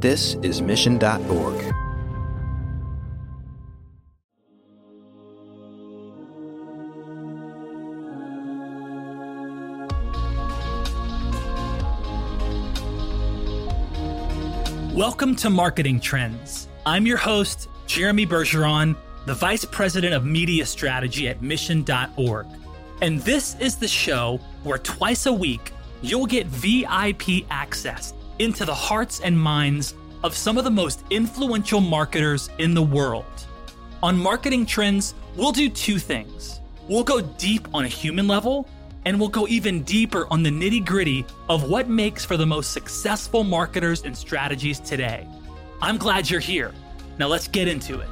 This is Mission.org. Welcome to Marketing Trends. I'm your host, Jeremy Bergeron, the Vice President of Media Strategy at Mission.org. And this is the show where twice a week you'll get VIP access into the hearts and minds of some of the most influential marketers in the world. On Marketing Trends, we'll do two things. We'll go deep on a human level and we'll go even deeper on the nitty gritty of what makes for the most successful marketers and strategies today. I'm glad you're here. Now let's get into it.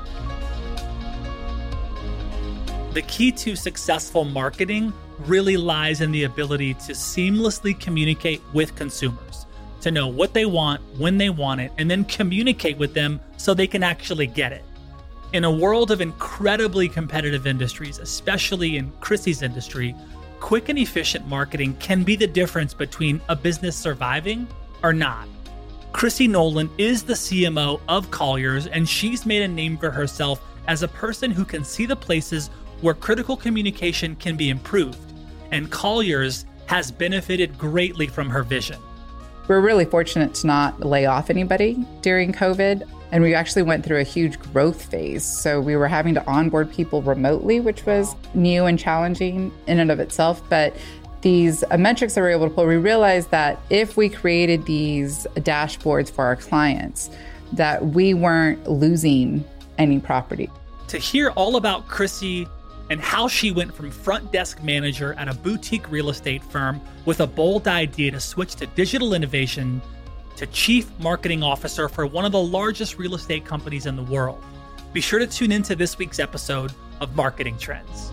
The key to successful marketing really lies in the ability to seamlessly communicate with consumers, to know what they want, when they want it, and then communicate with them so they can actually get it. In a world of incredibly competitive industries, especially in Chrissy's industry, quick and efficient marketing can be the difference between a business surviving or not. Chrissy Nolan is the CMO of Colliers, and she's made a name for herself as a person who can see the places where critical communication can be improved. And Colliers has benefited greatly from her vision. We're really fortunate to not lay off anybody during COVID. And we actually went through a huge growth phase. So we were having to onboard people remotely, which was new and challenging in and of itself. But these uh, metrics that we're able to pull, we realized that if we created these dashboards for our clients, that we weren't losing any property. To hear all about Chrissy and how she went from front desk manager at a boutique real estate firm with a bold idea to switch to digital innovation to Chief Marketing Officer for one of the largest real estate companies in the world. Be sure to tune into this week's episode of Marketing Trends.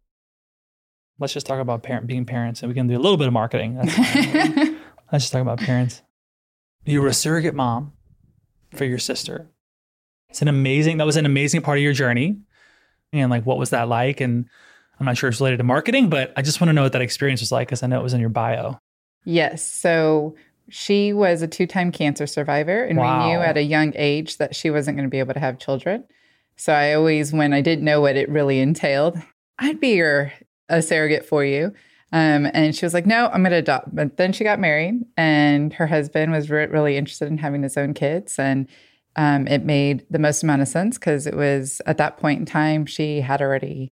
Let's just talk about parent being parents and we can do a little bit of marketing. Let's just talk about parents. You were a surrogate mom for your sister. It's an amazing, that was an amazing part of your journey and like what was that like and i'm not sure it's related to marketing but i just want to know what that experience was like because i know it was in your bio yes so she was a two-time cancer survivor and wow. we knew at a young age that she wasn't going to be able to have children so i always when i didn't know what it really entailed i'd be your a surrogate for you um, and she was like, no, I'm going to adopt. But then she got married, and her husband was re- really interested in having his own kids. And um, it made the most amount of sense because it was at that point in time she had already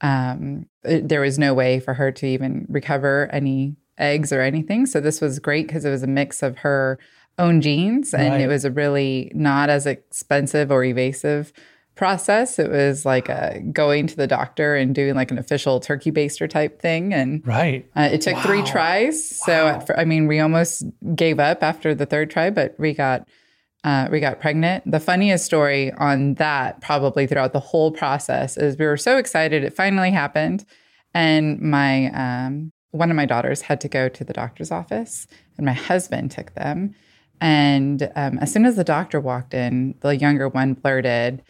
um, it, there was no way for her to even recover any eggs or anything so this was great because it was a mix of her own genes and right. it was a really not as expensive or evasive process it was like a, going to the doctor and doing like an official turkey baster type thing and right uh, it took wow. three tries so wow. at, i mean we almost gave up after the third try but we got uh, we got pregnant. The funniest story on that, probably throughout the whole process, is we were so excited it finally happened, and my um, one of my daughters had to go to the doctor's office, and my husband took them. And um, as soon as the doctor walked in, the younger one blurted,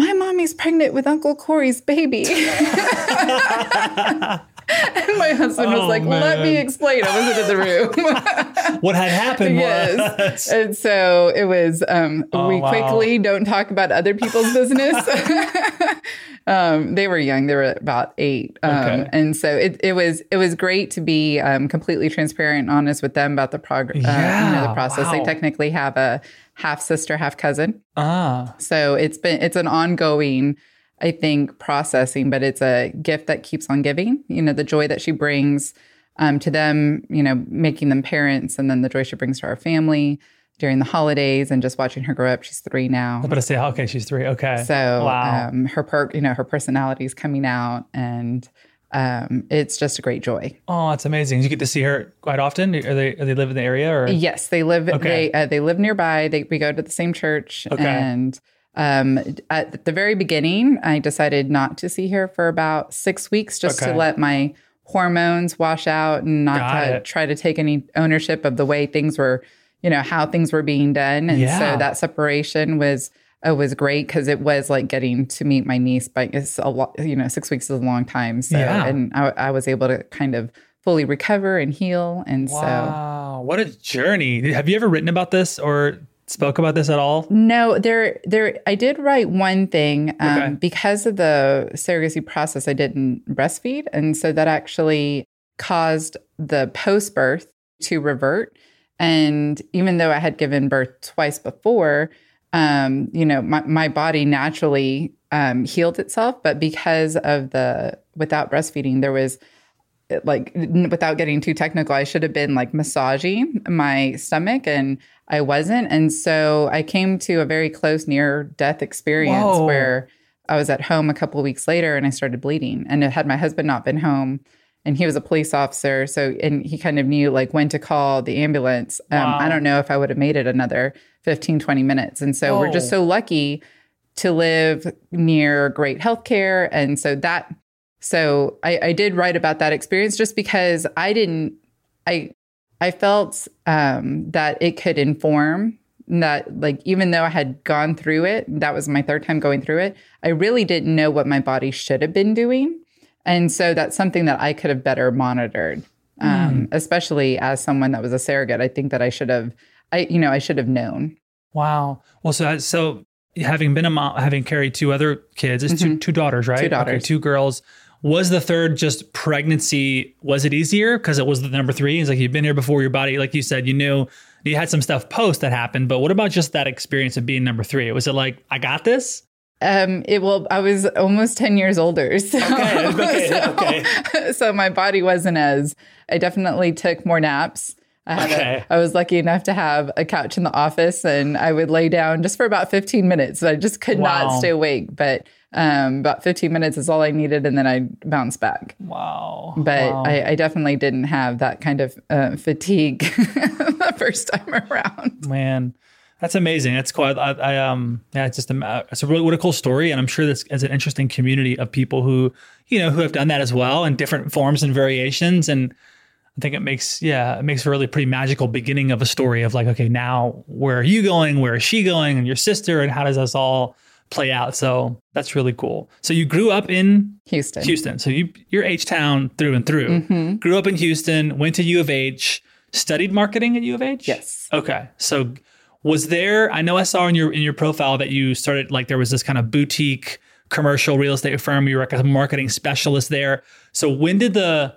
"My mommy's pregnant with Uncle Corey's baby." and my husband was Oh, like, "Let me explain." I wasn't in the room. what had happened yes. was And so it was, um, Oh, we wow. quickly don't talk about other people's business. um, they were young; they were about eight, um, Okay. and so it, it was it was great to be um, completely transparent and honest with them about the progress, uh, you know, the process. They technically have a half sister, half cousin, ah so it's been it's an ongoing. I think processing, but it's a gift that keeps on giving. You know, the joy that she brings um, to them, you know, making them parents, and then the joy she brings to our family during the holidays, and just watching her grow up. She's three now, I'm about to say okay she's three okay so wow um, her per, you know, her personality is coming out, and um, it's just a great joy. oh that's amazing you get to see her quite often are they are they live in the area or Yes, they live. Okay. They uh, they live nearby. They we go to the same church. Okay. And um, at the very beginning, I decided not to see her for about six weeks, just Okay. to let my hormones wash out and not to try to take any ownership of the way things were, you know, how things were being done. And Yeah. so that separation was. uh was great because it was like getting to meet my niece, but it's a lot, you know, six weeks is a long time. So, Yeah. and I, I was able to kind of fully recover and heal. And so, wow what a journey have you ever written about this or spoke about this at all No, there, there. I did write one thing um, Okay. because of the surrogacy process. I didn't breastfeed, and so that actually caused the post birth to revert. And even though I had given birth twice before, um, you know, my my body naturally um, healed itself, but because of the without breastfeeding, there was like without getting too technical i should have been like massaging my stomach and i wasn't. And so i came to a very close near death experience Whoa. where i was at home a couple of weeks later and i started bleeding. And had my husband not been home and he was a police officer so and he kind of knew like when to call the ambulance. Um, Wow. i don't know if i would have made it another 15 20 minutes. And so we're just so lucky to live near great healthcare. And so that so I, I did write about that experience just because I didn't I I felt um, that it could inform that like even though I had gone through it, that was my third time going through it, I really didn't know what my body should have been doing. And so that's something that I could have better monitored. Um, especially as someone that was a surrogate. I think that I should have I you know, I should have known. Wow. Well, so so having been a mom, having carried two other kids, it's two two daughters, right? Mm-hmm. Two Okay, daughters. two girls. Was the third just pregnancy? Was it easier because it was the number three? It's like you've been here before. Your body, like you said, you knew you had some stuff post that happened. But what about just that experience of being number three? Was it like I got this? Um, it well, I was almost 10 years older. So, Okay, okay, so, okay. so my body wasn't as, I definitely took more naps. I, had a- Okay. I was lucky enough to have a couch in the office and I would lay down just for about 15 minutes. I just could Wow. not stay awake, but um, about 15 minutes is all I needed. And then I bounced back. Wow. But Wow. I, I definitely didn't have that kind of uh, fatigue the first time around. man that's amazing that's cool I, I, um yeah it's just a it's a really what a cool story and i'm sure this as an interesting community of people who you know who have done that as well in different forms and variations and i think it makes yeah it makes a really pretty magical beginning of a story of like okay now where are you going where is she going and your sister and how does this all play out so that's really cool so you grew up in Houston. Houston. So you you're H Town through and through. Mm-hmm. Grew up in Houston, went to U of H, studied marketing at U of H. Yes. Okay. So was there? I know I saw in your in your profile that you started like there was this kind of boutique commercial real estate firm. You were like a marketing specialist there. So when did the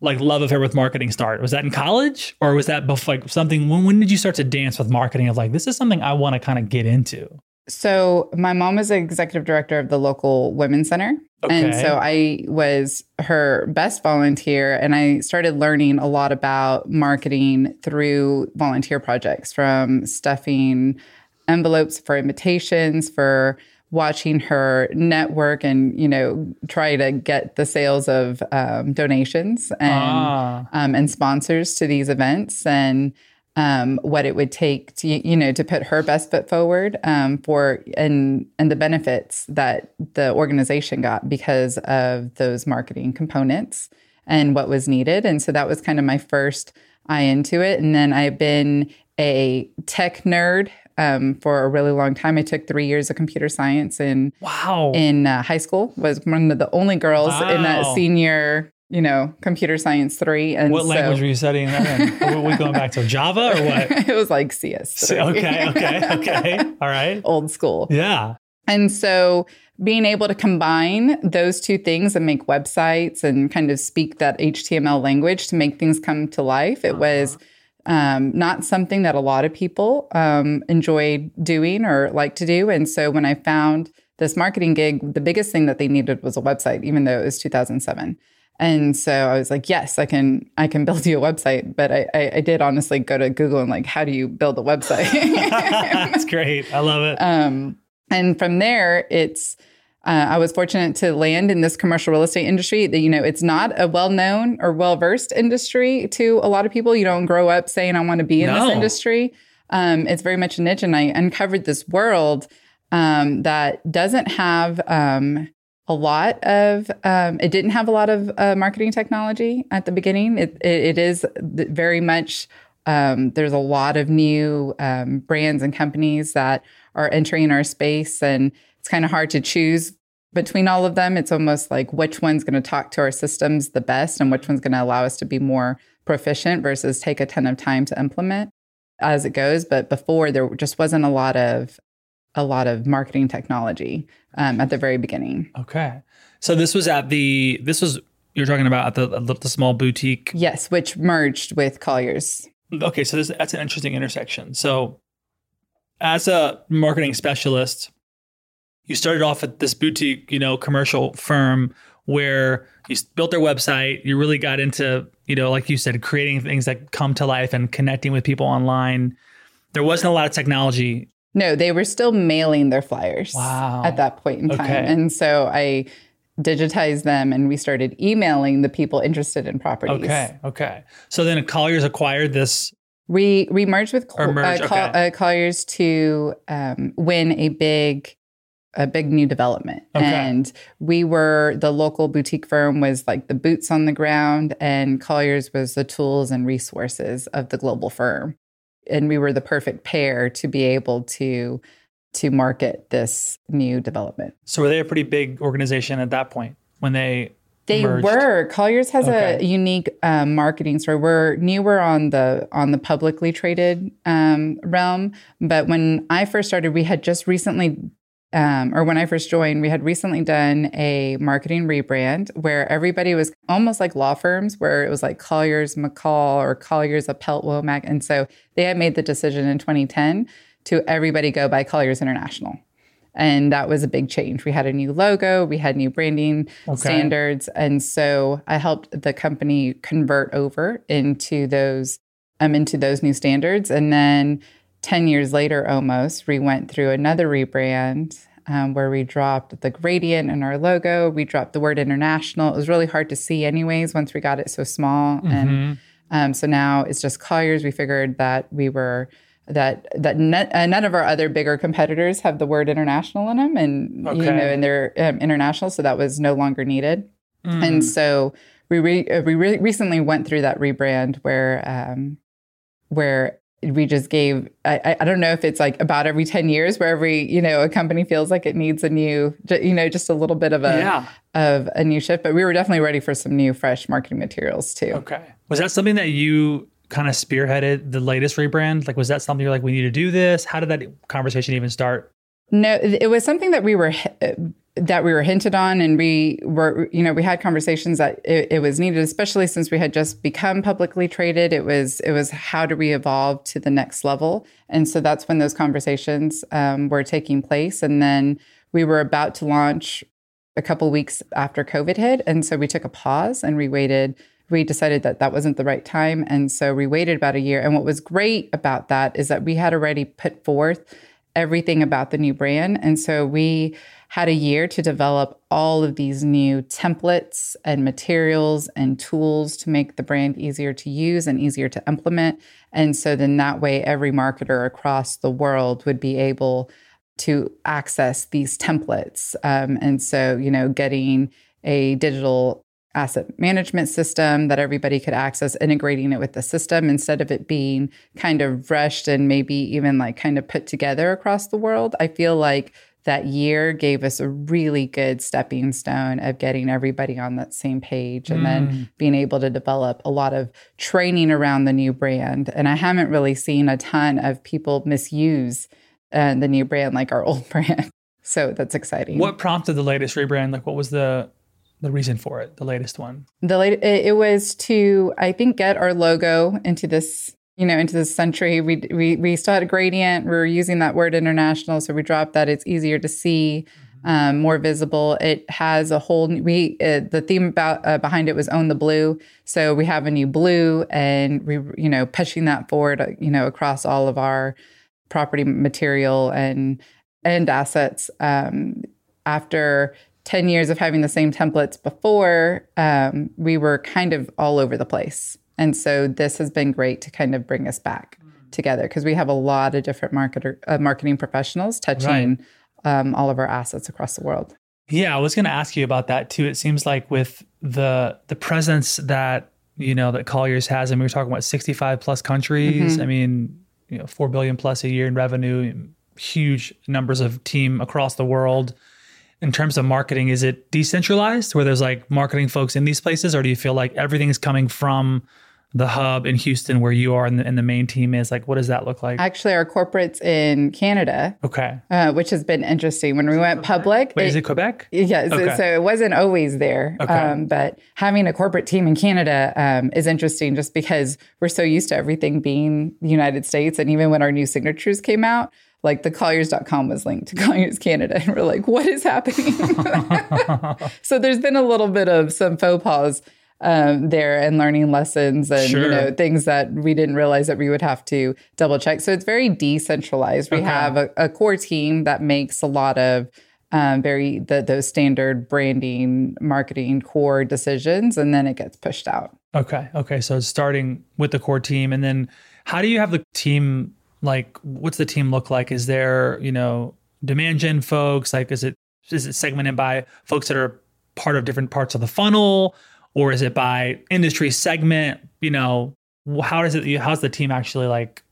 like love affair with marketing start? Was that in college or was that before, like something? When when did you start to dance with marketing? Of like this is something I want to kind of get into. So my mom was the executive director of the local women's center. And so I was her best volunteer and I started learning a lot about marketing through volunteer projects from stuffing envelopes for invitations for watching her network and you know try to get the sales of um, donations and Ah. um, and sponsors to these events and um, what it would take to you know to put her best foot forward um, for and and the benefits that the organization got because of those marketing components and what was needed and so that was kind of my first eye into it and then I've been a tech nerd um, for a really long time. I took three years of computer science in Wow. in uh, high school. Was one of the only girls in that senior you know, computer science three. And what so, language were you studying that in? were we going back to Java or what? it was like CS. Okay, okay, okay. All right. Old school. Yeah. And so being able to combine those two things and make websites and kind of speak that HTML language to make things come to life, it uh-huh. was um, not something that a lot of people um, enjoyed doing or like to do. And so when I found this marketing gig, the biggest thing that they needed was a website, even though it was 2007. And so I was like, yes, I can, I can build you a website. But I, I, I did honestly go to Google and like, how do you build a website? That's great. I love it. Um, and from there, it's, uh, I was fortunate to land in this commercial real estate industry. That you know, it's not a well-known or well-versed industry to a lot of people. You don't grow up saying, "I want to be in no. this industry." Um, it's very much a niche, and I uncovered this world um, that doesn't have um, a lot of um, it didn't have a lot of uh, marketing technology at the beginning. It, it, it is very much um, there's a lot of new um, brands and companies that are entering our space and it's kind of hard to choose between all of them. It's almost like which one's going to talk to our systems the best and which one's going to allow us to be more proficient versus take a ton of time to implement as it goes. But before there just wasn't a lot of a lot of marketing technology um, at the very beginning. Okay, so this was at the this was you're talking about at the, the small boutique. Yes, which merged with Colliers. Okay, so this, that's an interesting intersection. So, as a marketing specialist, you started off at this boutique, you know, commercial firm where you built their website. You really got into, you know, like you said, creating things that come to life and connecting with people online. There wasn't a lot of technology no, they were still mailing their flyers wow. at that point in time. Okay. And so I digitized them and we started emailing the people interested in properties. Okay. Okay. So then Colliers acquired this. We, we merged with Col- merged, uh, okay. uh, Colliers to um, win a big a big new development. Okay. And we were the local boutique firm was like the boots on the ground and Colliers was the tools and resources of the global firm and we were the perfect pair to be able to to market this new development. So were they a pretty big organization at that point when they they merged? were. Colliers has okay. a unique um, marketing story. We're newer on the on the publicly traded um, realm, but when I first started, we had just recently um, or when I first joined, we had recently done a marketing rebrand where everybody was almost like law firms, where it was like Colliers McCall or Colliers Appelt Womack. And so they had made the decision in 2010 to everybody go by Colliers International. And that was a big change. We had a new logo, we had new branding okay. standards. And so I helped the company convert over into those um, into those new standards. And then 10 years later almost, we went through another rebrand um, where we dropped the gradient in our logo. We dropped the word international. It was really hard to see, anyways, once we got it so small. Mm-hmm. And um, so now it's just Colliers. We figured that we were that that ne- uh, none of our other bigger competitors have the word international in them, and okay. you know, and they're um, international, so that was no longer needed. Mm. And so we re- uh, we re- recently went through that rebrand where um, where we just gave I, I don't know if it's like about every 10 years where every you know a company feels like it needs a new you know just a little bit of a yeah. of a new shift but we were definitely ready for some new fresh marketing materials too. Okay. Was that something that you kind of spearheaded the latest rebrand? Like was that something you're like we need to do this? How did that conversation even start? No it was something that we were that we were hinted on and we were you know we had conversations that it, it, was needed especially since we had just become publicly traded. It was it was how do we evolve to the next level? And so that's when those conversations um, were taking place. And then we were about to launch a couple weeks after covid hit. And so we took a pause and we waited. We decided that that wasn't the right time. And so we waited about a year. And what was great about that is that we had already put forth everything about the new brand. And so we had a year to develop all of these new templates and materials and tools to make the brand easier to use and easier to implement. And so then that way, every marketer across the world would be able to access these templates. Um, and so, you know, getting a digital asset management system that everybody could access, integrating it with the system instead of it being kind of rushed and maybe even like kind of put together across the world. I feel like that year gave us a really good stepping stone of getting everybody on that same page and mm. then being able to develop a lot of training around the new brand. And I haven't really seen a ton of people misuse uh, the new brand like our old brand. So that's exciting. What prompted the latest rebrand? Like, what was the the reason for it? The latest one. The late it, it was to I think get our logo into this you know, into this century. We, we, we still had a gradient. We were using that word international. So we dropped that. It's easier to see, mm-hmm. um, more visible. It has a whole, we, uh, the theme about, uh, behind it was own the blue. So we have a new blue and we, you know, pushing that forward, uh, you know, across all of our property material and, and assets. Um, after 10 years of having the same templates before, um, we were kind of all over the place. And so this has been great to kind of bring us back together because we have a lot of different marketer, uh, marketing professionals touching right. um, all of our assets across the world. Yeah, I was going to ask you about that too. It seems like with the the presence that you know that Colliers has, and we were talking about sixty five plus countries. Mm-hmm. I mean, you know, four billion plus a year in revenue, huge numbers of team across the world. In terms of marketing, is it decentralized where there's like marketing folks in these places, or do you feel like everything is coming from the hub in Houston where you are and the, and the, main team is? Like, what does that look like? Actually, our corporate's in Canada. Okay. Uh, which has been interesting. When we went public. Wait, it, is it Quebec? Yes. Okay. So it wasn't always there. Okay. Um, but having a corporate team in Canada um, is interesting just because we're so used to everything being the United States. And even when our new signatures came out, like the colliers.com was linked to Colliers Canada. And we're like, what is happening? so there's been a little bit of some faux pas um, there and learning lessons and sure. you know things that we didn't realize that we would have to double check. So it's very decentralized. We okay. have a, a, core team that makes a lot of um, very the, those standard branding, marketing core decisions, and then it gets pushed out. Okay, okay. So starting with the core team, and then how do you have the team? Like, what's the team look like? Is there you know demand gen folks? Like, is it is it segmented by folks that are part of different parts of the funnel? Or is it by industry segment? You know, how does it? How's the team actually like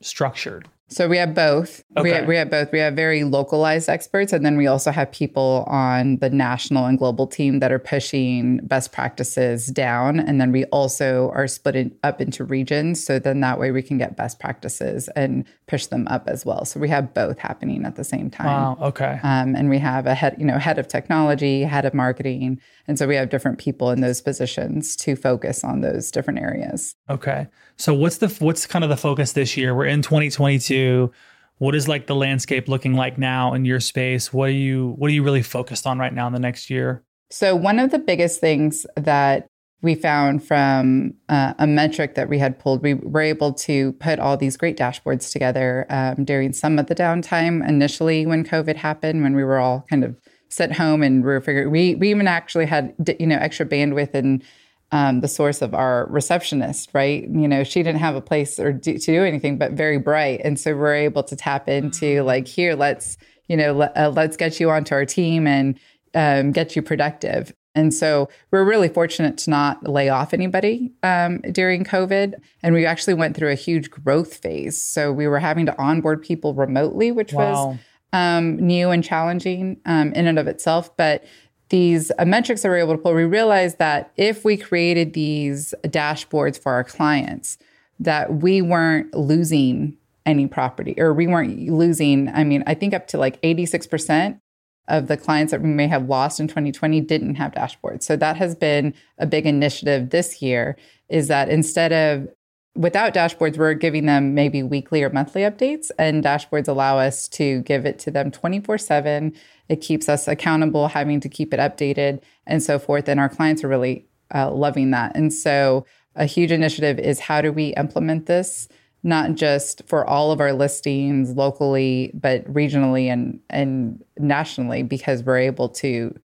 structured? So we have both. Okay. We, have, we have both. We have very localized experts, and then we also have people on the national and global team that are pushing best practices down. And then we also are split up into regions. So then that way we can get best practices and push them up as well. So we have both happening at the same time. Wow. Okay. Um, and we have a head, you know, head of technology, head of marketing, and so we have different people in those positions to focus on those different areas. Okay. So what's the what's kind of the focus this year? We're in 2022. What is like the landscape looking like now in your space? What are you what are you really focused on right now in the next year? So one of the biggest things that we found from uh, a metric that we had pulled, we were able to put all these great dashboards together um, during some of the downtime initially when COVID happened, when we were all kind of sat home and we were figuring, we, we even actually had, you know, extra bandwidth and um, the source of our receptionist, right? You know, she didn't have a place or do, to do anything, but very bright. And so we're able to tap into mm-hmm. like, here, let's, you know, let, uh, let's get you onto our team and um, get you productive. And so we're really fortunate to not lay off anybody um, during COVID. And we actually went through a huge growth phase. So we were having to onboard people remotely, which wow. was um, new and challenging um, in and of itself. But these uh, metrics that we're able to pull, we realized that if we created these dashboards for our clients, that we weren't losing any property or we weren't losing, I mean, I think up to like 86% of the clients that we may have lost in 2020 didn't have dashboards. So that has been a big initiative this year is that instead of without dashboards, we're giving them maybe weekly or monthly updates, and dashboards allow us to give it to them 24 7. It keeps us accountable, having to keep it updated, and so forth. And our clients are really uh, loving that. And so, a huge initiative is how do we implement this? Not just for all of our listings locally, but regionally and, and nationally, because we're able to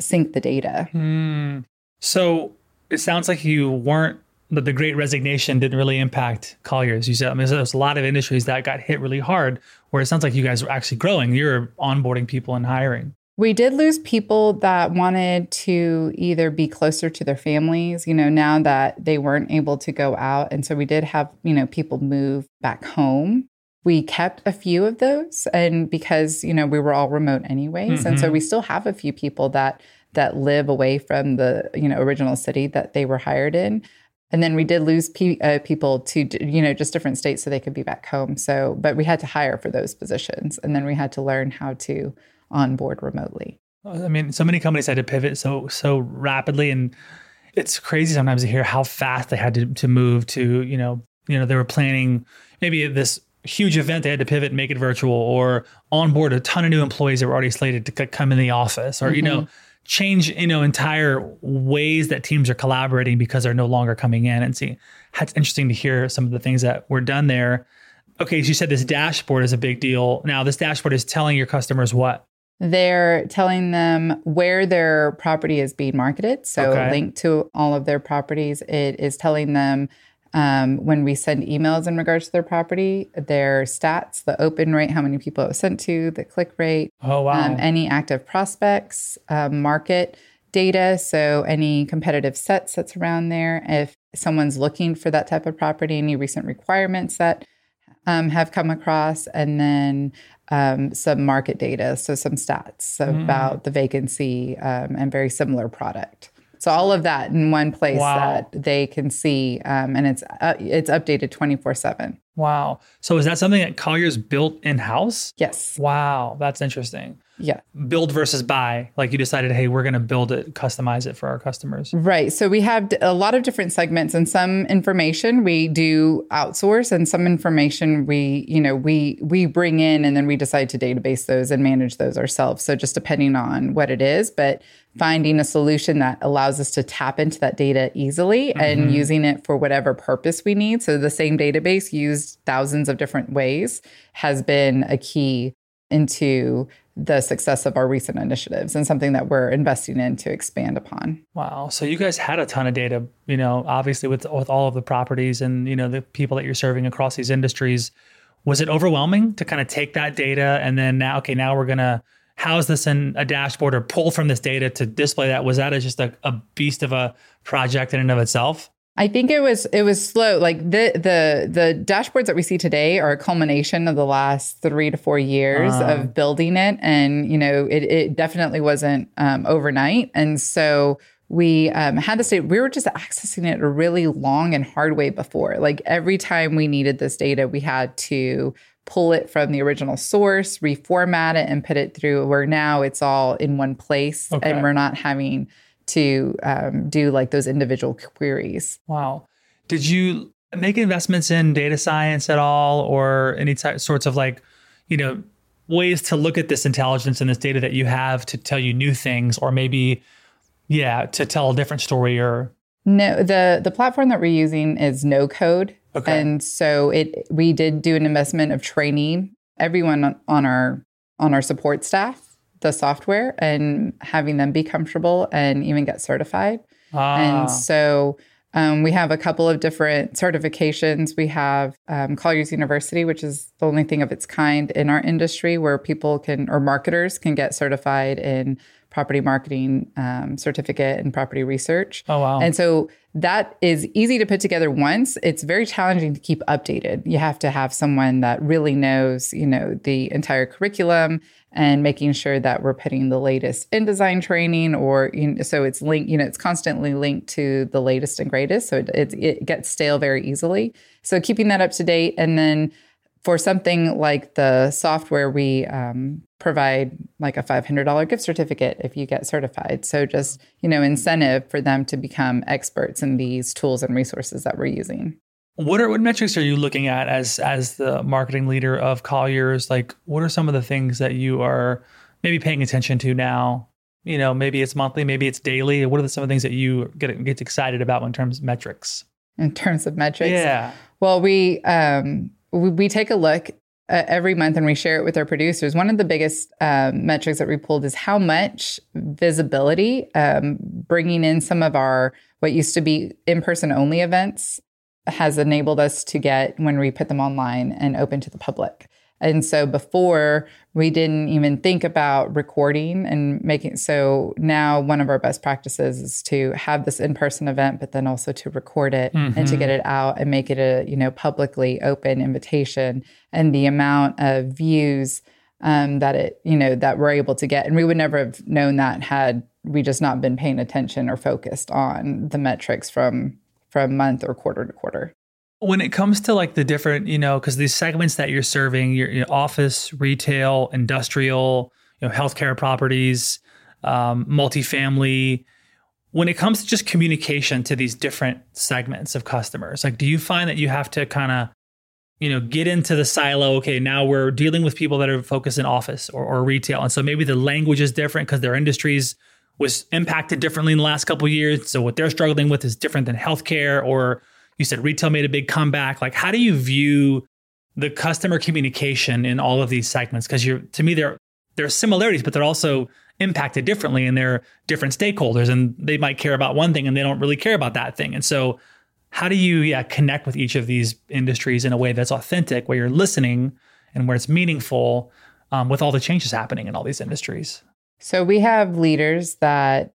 sync the data. Mm. So it sounds like you weren't that the great resignation didn't really impact Colliers. You said, I mean, there's a lot of industries that got hit really hard, where it sounds like you guys were actually growing. You're onboarding people and hiring. We did lose people that wanted to either be closer to their families, you know, now that they weren't able to go out. And so we did have, you know, people move back home we kept a few of those and because you know we were all remote anyways mm-hmm. and so mm-hmm. we still have a few people that that live away from the you know original city that they were hired in and then we did lose pe- uh, people to you know just different states so they could be back home so but we had to hire for those positions and then we had to learn how to onboard remotely i mean so many companies had to pivot so so rapidly and it's crazy sometimes to hear how fast they had to, to move to you know you know they were planning maybe this huge event they had to pivot and make it virtual or onboard a ton of new employees that were already slated to come in the office or mm-hmm. you know mm-hmm. Change you know entire ways that teams are collaborating because they're no longer coming in. And see it's interesting to hear some of the things that were done there. Okay so you said this dashboard is a big deal. Now this dashboard is telling your customers what? They're telling them where their property is being marketed. So okay. linked to all of their properties it is telling them um, when we send emails in regards to their property, their stats, the open rate, how many people it was sent to, the click rate, oh, wow. Um, any active prospects, um, market data. So, any competitive sets that's around there. If someone's looking for that type of property, any recent requirements that um, have come across, and then um, some market data, so some stats mm. about the vacancy um, and very similar product. So all of that in one place wow. that they can see, um, and it's uh, it's updated twenty four seven. Wow. So is that something that Colliers built in house? Yes. Wow, that's interesting. Yeah. Build versus buy. Like you decided, hey, we're going to build it, customize it for our customers. Right. So we have a lot of different segments and some information we do outsource and some information we, you know, we we bring in and then we decide to database those and manage those ourselves. So just depending on what it is, but finding a solution that allows us to tap into that data easily mm-hmm. and using it for whatever purpose we need. So the same database used thousands of different ways has been a key into the success of our recent initiatives and something that we're investing in to expand upon. Wow. So you guys had a ton of data, you know, obviously with with all of the properties and, you know, the people that you're serving across these industries. Was it overwhelming to kind of take that data and then now okay, now we're going to house this in a dashboard or pull from this data to display that? Was that a, just a, a beast of a project in and of itself? I think it was it was slow. Like the the the dashboards that we see today are a culmination of the last three to four years uh. of building it, and you know it it definitely wasn't um, overnight. And so we um, had this data. We were just accessing it a really long and hard way before. Like every time we needed this data, we had to pull it from the original source, reformat it, and put it through. Where now it's all in one place, okay. and we're not having to um, do like those individual queries. Wow. Did you make investments in data science at all or any t- sorts of like, you know, ways to look at this intelligence and this data that you have to tell you new things or maybe yeah, to tell a different story or No, the the platform that we're using is no code. Okay. And so it we did do an investment of training everyone on our on our support staff the software and having them be comfortable and even get certified. Ah. And so um, we have a couple of different certifications. We have um, Colliers University, which is the only thing of its kind in our industry where people can, or marketers can get certified in property marketing um, certificate and property research. Oh, wow. And so that is easy to put together once. It's very challenging to keep updated. You have to have someone that really knows, you know, the entire curriculum and making sure that we're putting the latest InDesign training or you know, so it's linked you know it's constantly linked to the latest and greatest. So it, it, it gets stale very easily. So keeping that up to date. And then for something like the software we um, provide like a $500 gift certificate if you get certified. So just you know incentive for them to become experts in these tools and resources that we're using what are what metrics are you looking at as as the marketing leader of Colliers? Like, what are some of the things that you are maybe paying attention to now? You know, maybe it's monthly, maybe it's daily. What are the, some of the things that you get get excited about in terms of metrics? In terms of metrics, yeah. Well, we um, we, we take a look uh, every month and we share it with our producers. One of the biggest um, metrics that we pulled is how much visibility um, bringing in some of our what used to be in person only events has enabled us to get when we put them online and open to the public. And so before we didn't even think about recording and making so now one of our best practices is to have this in-person event but then also to record it mm-hmm. and to get mm-hmm. it out and make it a you know publicly open invitation and the amount of views um, that it you know that we're able to get and we would never have known that had we just not been paying attention or focused on the metrics from from month or quarter to quarter when it comes to like the different, you know, because these segments that you're serving, your, your, office, retail, industrial, you know, healthcare properties, um, multifamily. When it comes to just communication to these different segments of customers, like, do you find that you have to kind of, you know, get into the silo? Okay, now we're dealing with people that are focused in office or, or retail, and so maybe the language is different because their industries was impacted differently in the last couple years. So what they're struggling with is different than healthcare or you said retail made a big comeback. Like, how do you view the customer communication in all of these segments? Because you're to me, there there are similarities, but they're also impacted differently, and they're different stakeholders, and they might care about one thing, and they don't really care about that thing. And so, how do you yeah connect with each of these industries in a way that's authentic, where you're listening and where it's meaningful, um, with all the changes happening in all these industries? So we have leaders that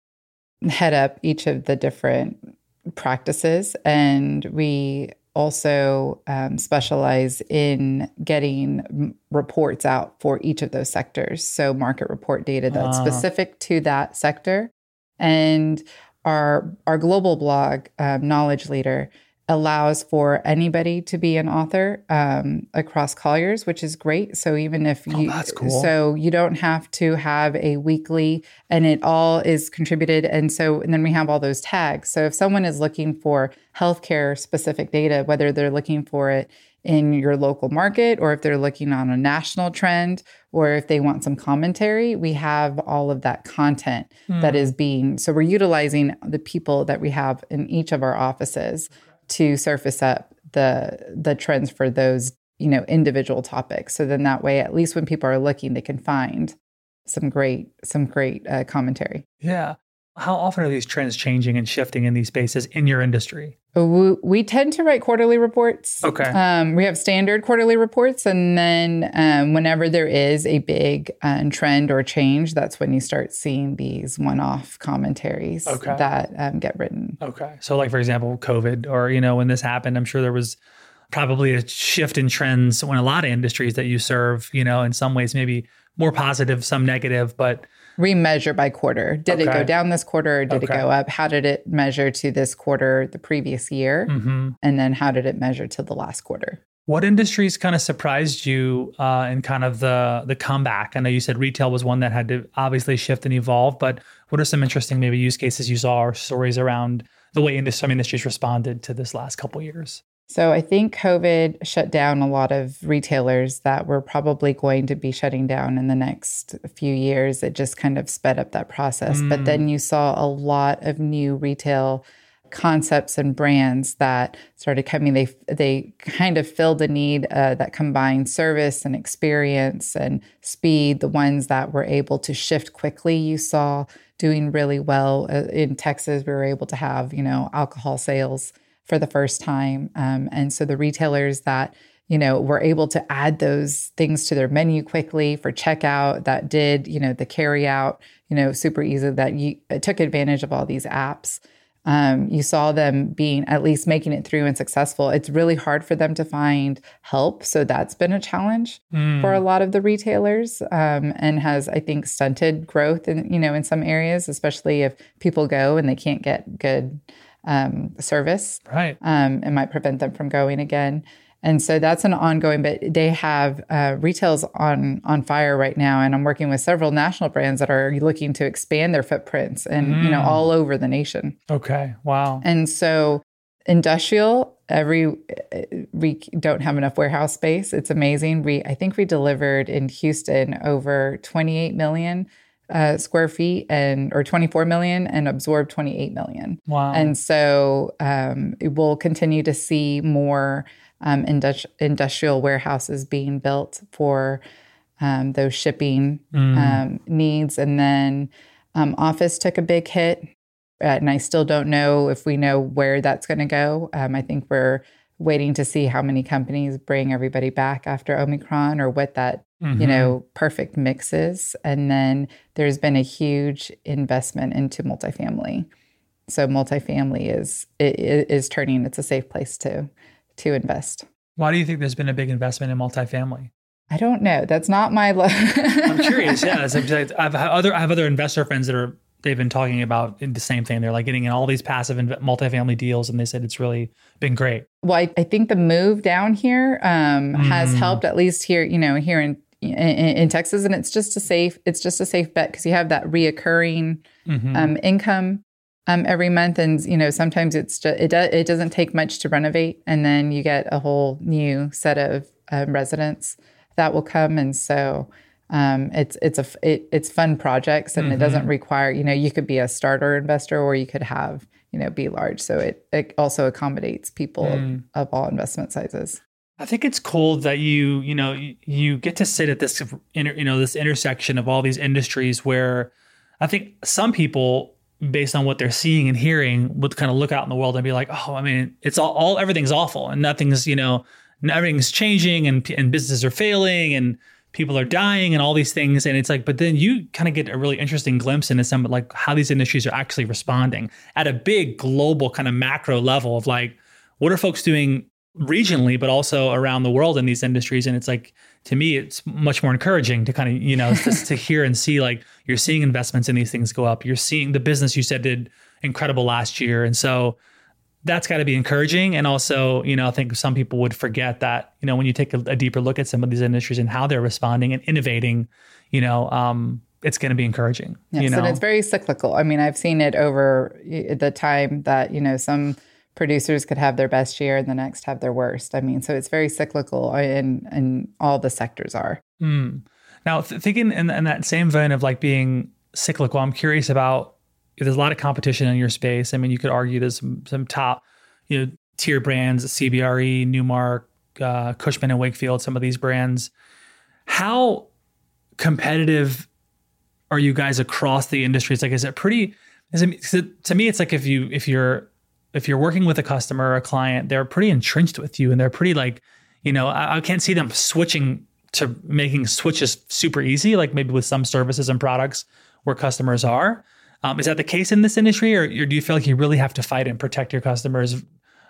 head up each of the different practices. And we also um, specialize in getting reports out for each of those sectors. So, market report data that's uh. specific to that sector. And our, our global blog, um, Knowledge Leader, allows for anybody to be an author um, across Colliers, which is great. So even if oh, you, oh, cool. so you don't have to have a weekly, and it all is contributed. And so, and then we have all those tags. So if someone is looking for healthcare specific data, whether they're looking for it in your local market or if they're looking on a national trend or if they want some commentary, we have all of that content mm. that hmm. being so we're utilizing the people that we have in each of our offices to surface up the the trends for those you know individual topics. So then that way at least when people are looking they can find some great some great uh, commentary. Yeah how often are these trends changing and shifting in these spaces in your industry? We, we tend to write quarterly reports. Okay. Um, we have standard quarterly reports and then um, whenever there is a big uh, trend or change that's when you start seeing these one-off commentaries okay. that um, get written. Okay. So like for example covid or you know when this happened i'm sure there was probably a shift in trends when a lot of industries that you serve you know in some ways maybe more positive some negative but remeasure by quarter. Did okay. it go down this quarter or did okay. it go up? How did it measure to this quarter the previous year? Mm-hmm. And then how did it measure to the last quarter? What industries kind of surprised you uh, in kind of the the comeback? I know you said retail was one that had to obviously shift and evolve, but what are some interesting maybe use cases you saw or stories around the way industry, some industries responded to this last couple years? So I think COVID shut down a lot of retailers that were probably going to be shutting down in the next few years. It just kind of sped up that process. Mm. But then mm. you saw a lot of new retail concepts and brands that started coming. They they kind of filled the need uh, that combined service and experience and speed. The ones that were able to shift quickly, you saw doing really well uh, in Texas. We were able to have you know alcohol sales for the first time. Um, and so the retailers that you know were able to add those things to their menu quickly for checkout that did you know the carry out you know super easy that you took advantage of all these apps um, you saw them being at least making it through and successful it's really hard for them to find help so that's been a challenge mm. for a lot of the retailers um, and has i think stunted growth in you know in some areas especially if people go and they can't get good um, service. Right. Um, it might prevent them from going again. And so that's an ongoing, but they have uh, retails on on fire right now, and I'm working with several national brands that are looking to expand their footprints and mm. you know mm. all over the nation. Okay, wow. And so industrial, every we don't have enough warehouse space. It's amazing. We I think we delivered in Houston over 28 million uh, square feet and or 24 million and absorbed 28 million. Wow. And so um, we'll continue to see more um, industri- industrial warehouses being built for um, those shipping mm. Um, needs. And then um, office took a big hit. Uh, and I still don't know if we know where that's going to go. Um, I think we're waiting to see how many companies bring everybody back after Omicron or what that mm-hmm. you know perfect mixes. And then there's been a huge investment into multifamily. So multifamily is is turning. It's a safe place to to invest. Why do you think there's been a big investment in multifamily? I don't know. That's not my. Lo- I'm curious. Yeah, I've other I have other investor friends that are they've been talking about the same thing. They're like getting in all these passive and multifamily deals, and they said it's really been great. Well, I, I think the move down here um, mm. has helped at least here, you know, here in, in, in Texas, and it's just a safe it's just a safe bet because you have that reoccurring mm-hmm. um, income um, every month, and you know sometimes it's just, it does it doesn't take much to renovate, and then you get a whole new set of um, residents that will come, and so um, it's it's a it, it's fun projects and mm-hmm. it doesn't mm-hmm. require you know you could be a starter investor or you could have you know be large so it, it also accommodates people mm. of, of, all investment sizes i think it's cool that you you know you, get to sit at this inter, you know this intersection of all these industries where i think some people based on what they're seeing and hearing would kind of look out in the world and be like oh i mean it's all, all everything's awful and nothing's you know everything's changing and and businesses are failing and people are dying and all these things. And it's like but then you kind of get a really interesting glimpse into some like how these industries are actually responding at a big global kind of macro level of like what are folks doing regionally but also around the world in these industries and it's like to me it's much more encouraging to kind of you know to, to hear and see like you're seeing investments in these things go up you're seeing the business you said did incredible last year and so that's got to be encouraging. And also, you know, I think some people would forget that, you know, when you take a, a deeper look at some of these industries and how they're responding and innovating, you know, um, it's going to be encouraging. Yes, you know? and it's very cyclical. I mean, I've seen it over the time that you know some producers could have their best year and the next have their worst. I mean, so it's very cyclical, and and all the sectors are. Mm. Now, th- thinking in, in that same vein of like being cyclical, I'm curious about if there's a lot of competition in your space. I mean, you could argue there's some, some top, you know, tier brands, CBRE, Newmark, uh, Cushman and Wakefield, some of these brands. How competitive are you guys across the industry? It's like, is it pretty? Is it, to me, it's like if you if you're if you're working with a customer or a client, they're pretty entrenched with you, and they're pretty like, you know, I, I can't see them switching to making switches super easy, like maybe with some services and products where customers are. Um, is that the case in this industry, or, or do you feel like you really have to fight and protect your customers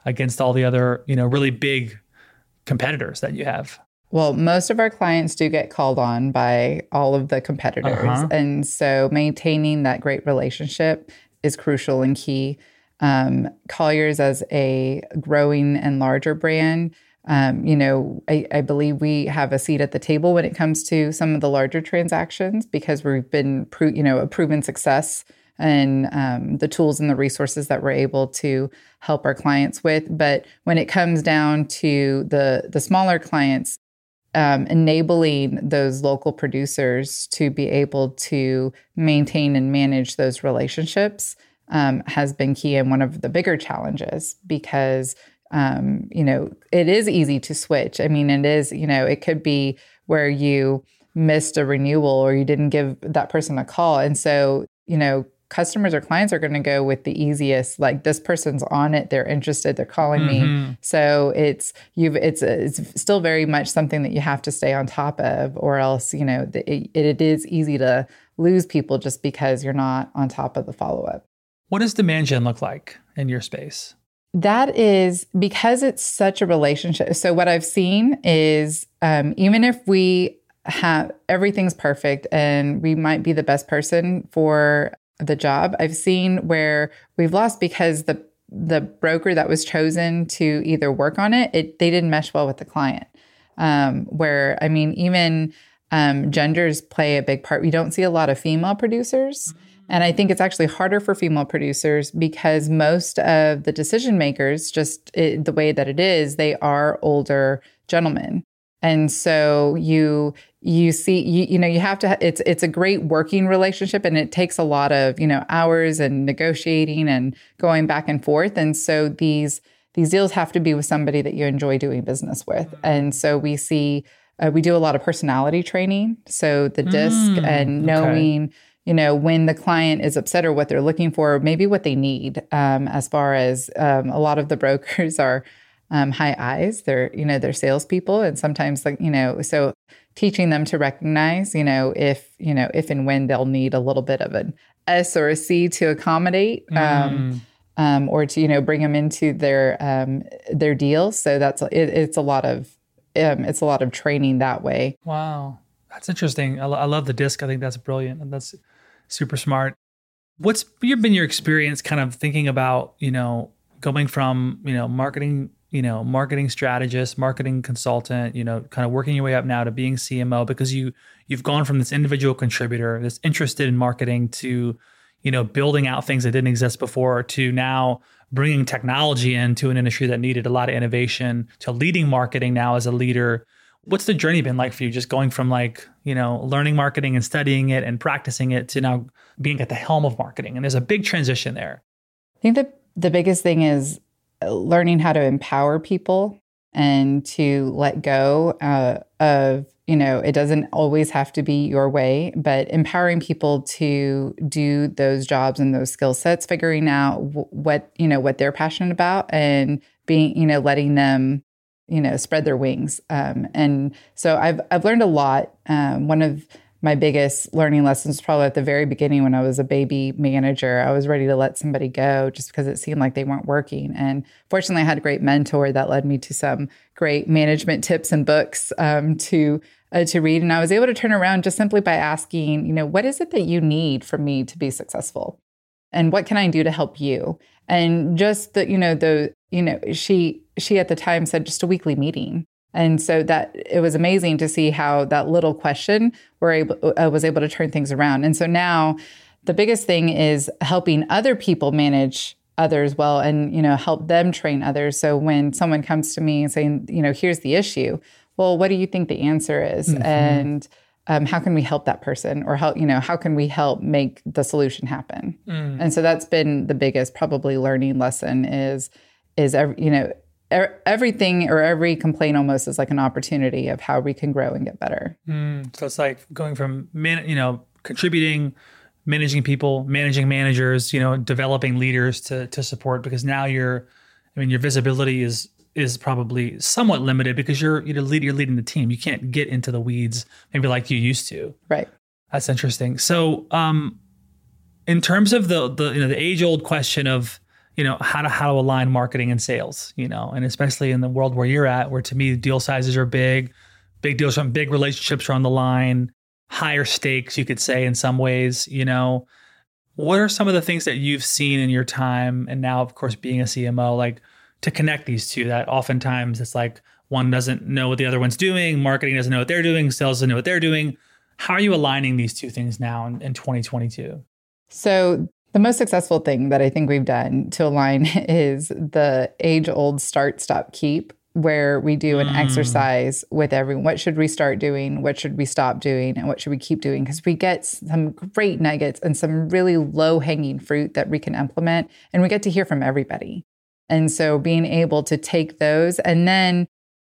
against all the other, you know, really big competitors that you have? Well, most of our clients do get called on by all of the competitors. Uh-huh. And so maintaining that great relationship is crucial and key. Um, Colliers, as a growing and larger brand, um, you know, I, I, believe we have a seat at the table when it comes to some of the larger transactions because we've been, pro- you know, a proven success and um, the tools and the resources that we're able to help our clients with. But when it comes down to the the smaller clients, um, enabling those local producers to be able to maintain and manage those relationships um, has been key and one of the bigger challenges because um, you know, it is easy to switch. I mean, it is, you know, it could be where you missed a renewal or you didn't give that person a call. And so, you know, customers or clients are going to go with the easiest like this person's on it they're interested they're calling mm-hmm. me so it's you've it's it's still very much something that you have to stay on top of or else you know it, it is easy to lose people just because you're not on top of the follow-up what does demand gen look like in your space that is because it's such a relationship. So, what I've seen is um, even if we have everything's perfect and we might be the best person for the job, I've seen where we've lost because the the broker that was chosen to either work on it, it they didn't mesh well with the client. Um, where I mean, even um, genders play a big part. We don't see a lot of female producers. Mm-hmm and I think it's actually harder for female producers because most of the decision makers, just it, the way that it is, they are older gentlemen. And so you you see you, you know you have to it's it's a great working relationship and it takes a lot of, you know, hours and negotiating and going back and forth and so these these deals have to be with somebody that you enjoy doing business with. And so we see uh, we do a lot of personality training. So the DiSC mm, and knowing okay you know, when the client is upset or what they're looking for, maybe what they need. Um, as far as um, a lot of the brokers are um, high I's. They're, you know, they're salespeople. And sometimes like, you know, so teaching them to recognize, you know, if, you know, if and when they'll need a little bit of an S or a C to accommodate. Um, mm. Um, or to you know bring them into their um, their deals. So that's it, it's a lot of um, it's a lot of training that way. Wow, that's interesting. I, I love the DiSC. I think that's brilliant and that's super smart. What's been your experience, kind of thinking about you know going from you know marketing you know marketing strategist marketing consultant you know kind of working your way up now to being cmo because you you've gone from this individual contributor that's interested in marketing to you know building out things that didn't exist before to now bringing technology into an industry that needed a lot of innovation to leading marketing now as a leader what's the journey been like for you just going from like you know learning marketing and studying it and practicing it to now being at the helm of marketing? And there's a big transition there. I think that the biggest thing is learning how to empower people and to let go uh, of you know it doesn't always have to be your way but empowering people to do those jobs and those skill sets figuring out what you know what they're passionate about and being you know letting them you know spread their wings um, and so i've i've learned a lot um, one of my biggest learning lessons probably at the very beginning when I was a baby manager. I was ready to let somebody go just because it seemed like they weren't working. And fortunately, I had a great mentor that led me to some great management tips and books um, to uh, to read. And I was able to turn around just simply by asking, you know, what is it that you need from me to be successful, and what can I do to help you? And just the, you know, the, you know, she she at the time said just a weekly meeting and so that it was amazing to see how that little question were able, uh, was able to turn things around. And so now the biggest thing is helping other people manage others well and you know help them train others so when someone comes to me and saying you know here's the issue well what do you think the answer is mm-hmm. and um, how can we help that person or help you know how can we help make the solution happen mm. and so that's been the biggest probably learning lesson is is every, you know everything or every complaint almost is like an opportunity of how we can grow and get better. Mm, so it's like going from man, you know, contributing, managing people, managing managers, you know, developing leaders to to support because now you're, I mean, your visibility is is probably somewhat limited because you're you're, lead, you're leading the team. You can't get into the weeds maybe like you used to. Right. That's interesting. So, um, in terms of the the you know the age old question of you know how to how to align marketing and sales you know and especially in the world where you're at where to me deal sizes are big big deals from big relationships are on the line higher stakes you could say in some ways you know what are some of the things that you've seen in your time and now of course being a cmo like to connect these two that oftentimes it's like one doesn't know what the other one's doing marketing doesn't know what they're doing sales doesn't know what they're doing how are you aligning these two things now in, in 2022 so the most successful thing that I think we've done to align is the age old start, stop, keep, where we do an mm. exercise with everyone. What should we start doing? What should we stop doing? And what should we keep doing? Because we get some great nuggets and some really low hanging fruit that we can implement. And we get to hear from everybody. And so being able to take those and then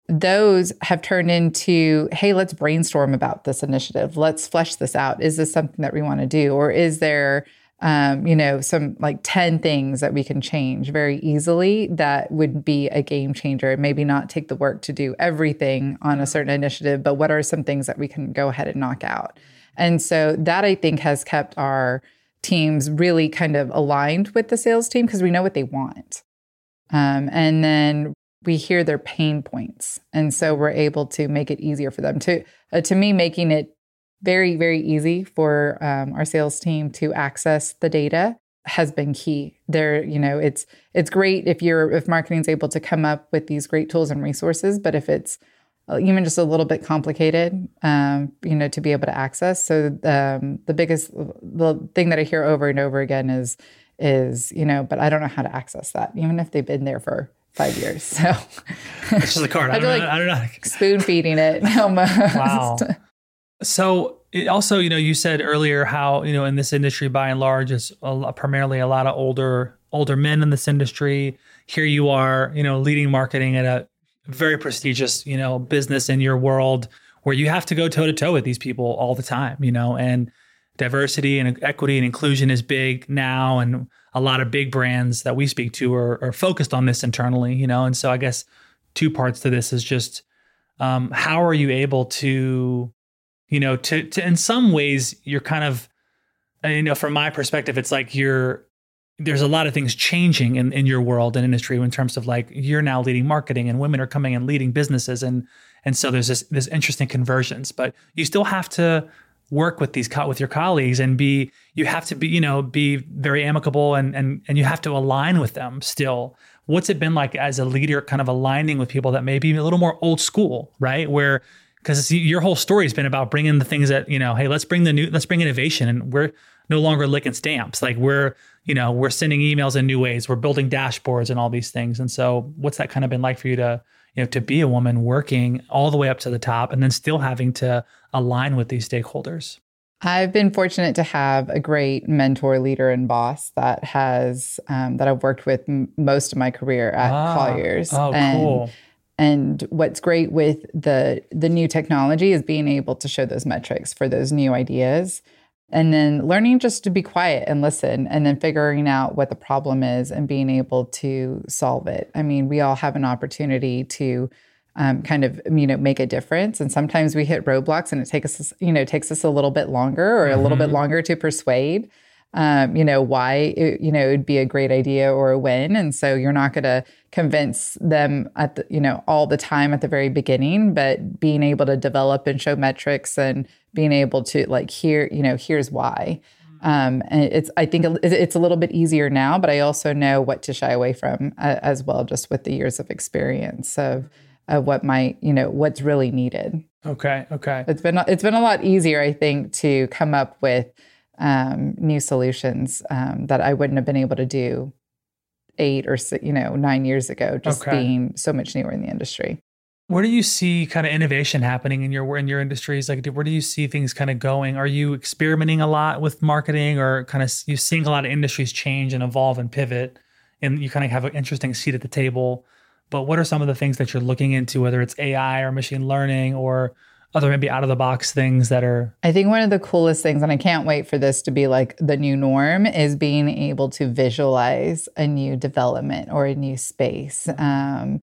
those have turned into hey let's brainstorm about this initiative let's flesh this out is this something that we want to do or is there um, you know, some like 10 things that we can change very easily that would be a game changer. Maybe not take the work to do everything on a certain initiative, but what are some things that we can go ahead and knock out? And so that I think has kept our teams really kind of aligned with the sales team because we know what they want. Um, and then we hear their pain points. And so we're able to make it easier for them. To, uh, to me, making it very, very easy for um, our sales team to access the data has been key. There, you know, it's it's great if you're if marketing is able to come up with these great tools and resources, but if it's uh, even just a little bit complicated, um, you know, to be able to access. So um, the biggest the thing that I hear over and over again is is you know, but I don't know how to access that, even if they've been there for five years. So it's just a card. I, don't like know, I don't know. Spoon feeding it almost. Wow. So it also, you know, you said earlier how you know in this industry, by and large, it's a, primarily a lot of older older men in this industry. Here you are, you know, leading marketing at a very prestigious, you know, business in your world where you have to go toe to toe with these people all the time, you know, and diversity and equity and inclusion is big now, and a lot of big brands that we speak to are, are focused on this internally. You know, and so I guess two parts to this is just um, how are you able to, you know, to to in some ways you're kind of, you know, from my perspective, it's like you're there's a lot of things changing in, in your world and industry in terms of like you're now leading marketing and women are coming and leading businesses and and so there's this this interesting conversions but you still have to work with these co- with your colleagues and be you have to be you know be very amicable and and and you have to align with them still. What's it been like as a leader kind of aligning with people that may be a little more old school right? Where because your whole story has been about bringing the things that you know hey let's bring the new let's bring innovation and we're no longer licking stamps. Like we're you know, we're sending emails in new ways, we're building dashboards and all these things. And so, what's that kind of been like for you to, you know, to be a woman working all the way up to the top and then still having to align with these stakeholders? I've been fortunate to have a great mentor, leader, and boss that has um, that I've worked with m- most of my career at ah, Colliers. Oh, and, cool. And what's great with the the new technology is being able to show those metrics for those new ideas and then learning just to be quiet and listen and then figuring out what the problem is and being able to solve it i mean we all have an opportunity to um, kind of you know make a difference and sometimes we hit roadblocks and it takes us you know takes us a little bit longer or mm-hmm. a little bit mm-hmm. longer to persuade um, you know why it, you know it would be a great idea or a win and so you're not going to convince them at the you know all the time at the very beginning but being able to develop and show metrics and being able to like hear you know here's why um, and it's i think it's a little bit easier now but i also know what to shy away from uh, as well just with the years of experience of of what might you know what's really needed okay okay it's been it's been a lot easier i think to come up with um, new solutions um, that I wouldn't have been able to do eight or you know nine years ago, just okay. being so much newer in the industry. Where do you see kind of innovation happening in your in your industries? Like, where do you see things kind of going? Are you experimenting a lot with marketing, or kind of you seeing a lot of industries change and evolve and pivot, and you kind of have an interesting seat at the table? But what are some of the things that you're looking into, whether it's AI or machine learning or other maybe out of the box things that are I think one of the coolest things and I can't wait for this to be like the new norm is being able to visualize a new development or a new space. Um,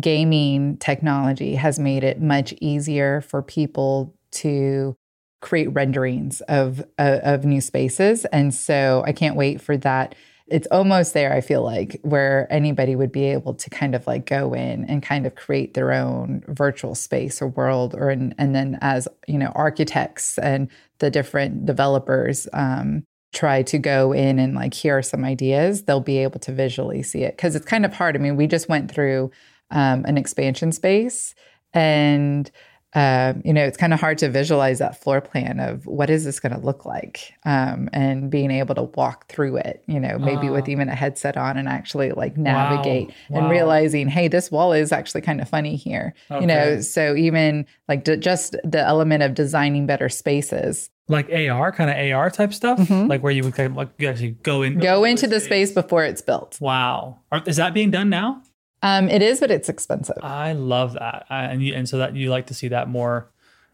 gaming technology has made it much easier for people to create renderings of uh, of new spaces. And so I can't wait for that. It's almost there i feel like where anybody would be able to kind of like go in and kind of create their own virtual space or world or in, and then as you know architects and the different developers um, try to go in and like here are some ideas they'll be able to visually see it. Because it's kind of hard. I mean we just went through um, an expansion space and um, you know, it's kind of hard to visualize that floor plan of what is this going to look like, um, and being able to walk through it. You know, maybe uh, with ah. even a headset on and actually like navigate wow, and realizing, hey, this wall is actually kind of funny here. Okay. You know, so even like d- just the element of designing better spaces like AR kind of AR type stuff, mm-hmm. like where you would kind of like you actually go in, go into the space. space before it's built. Wow, Are, is that being done now? Um, it is, but it's expensive. I love that, I, and you, and so that you like to see that more,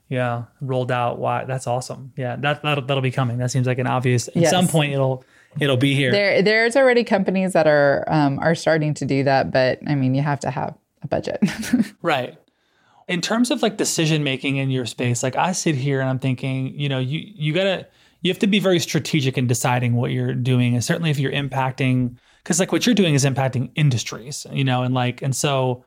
yeah, rolled out. Why? That's awesome. Yeah, that that'll, that'll be coming. That seems like an obvious. At yes. some point, it'll it'll be here. There, there's already companies that are um, are starting to do that, but I mean, you have to have a budget. right. In terms of like decision making in your space, like I sit here and I'm thinking, you know, you you gotta you have to be very strategic in deciding what you're doing, and certainly if you're impacting because like what you're doing is impacting industries, you know, and like, and so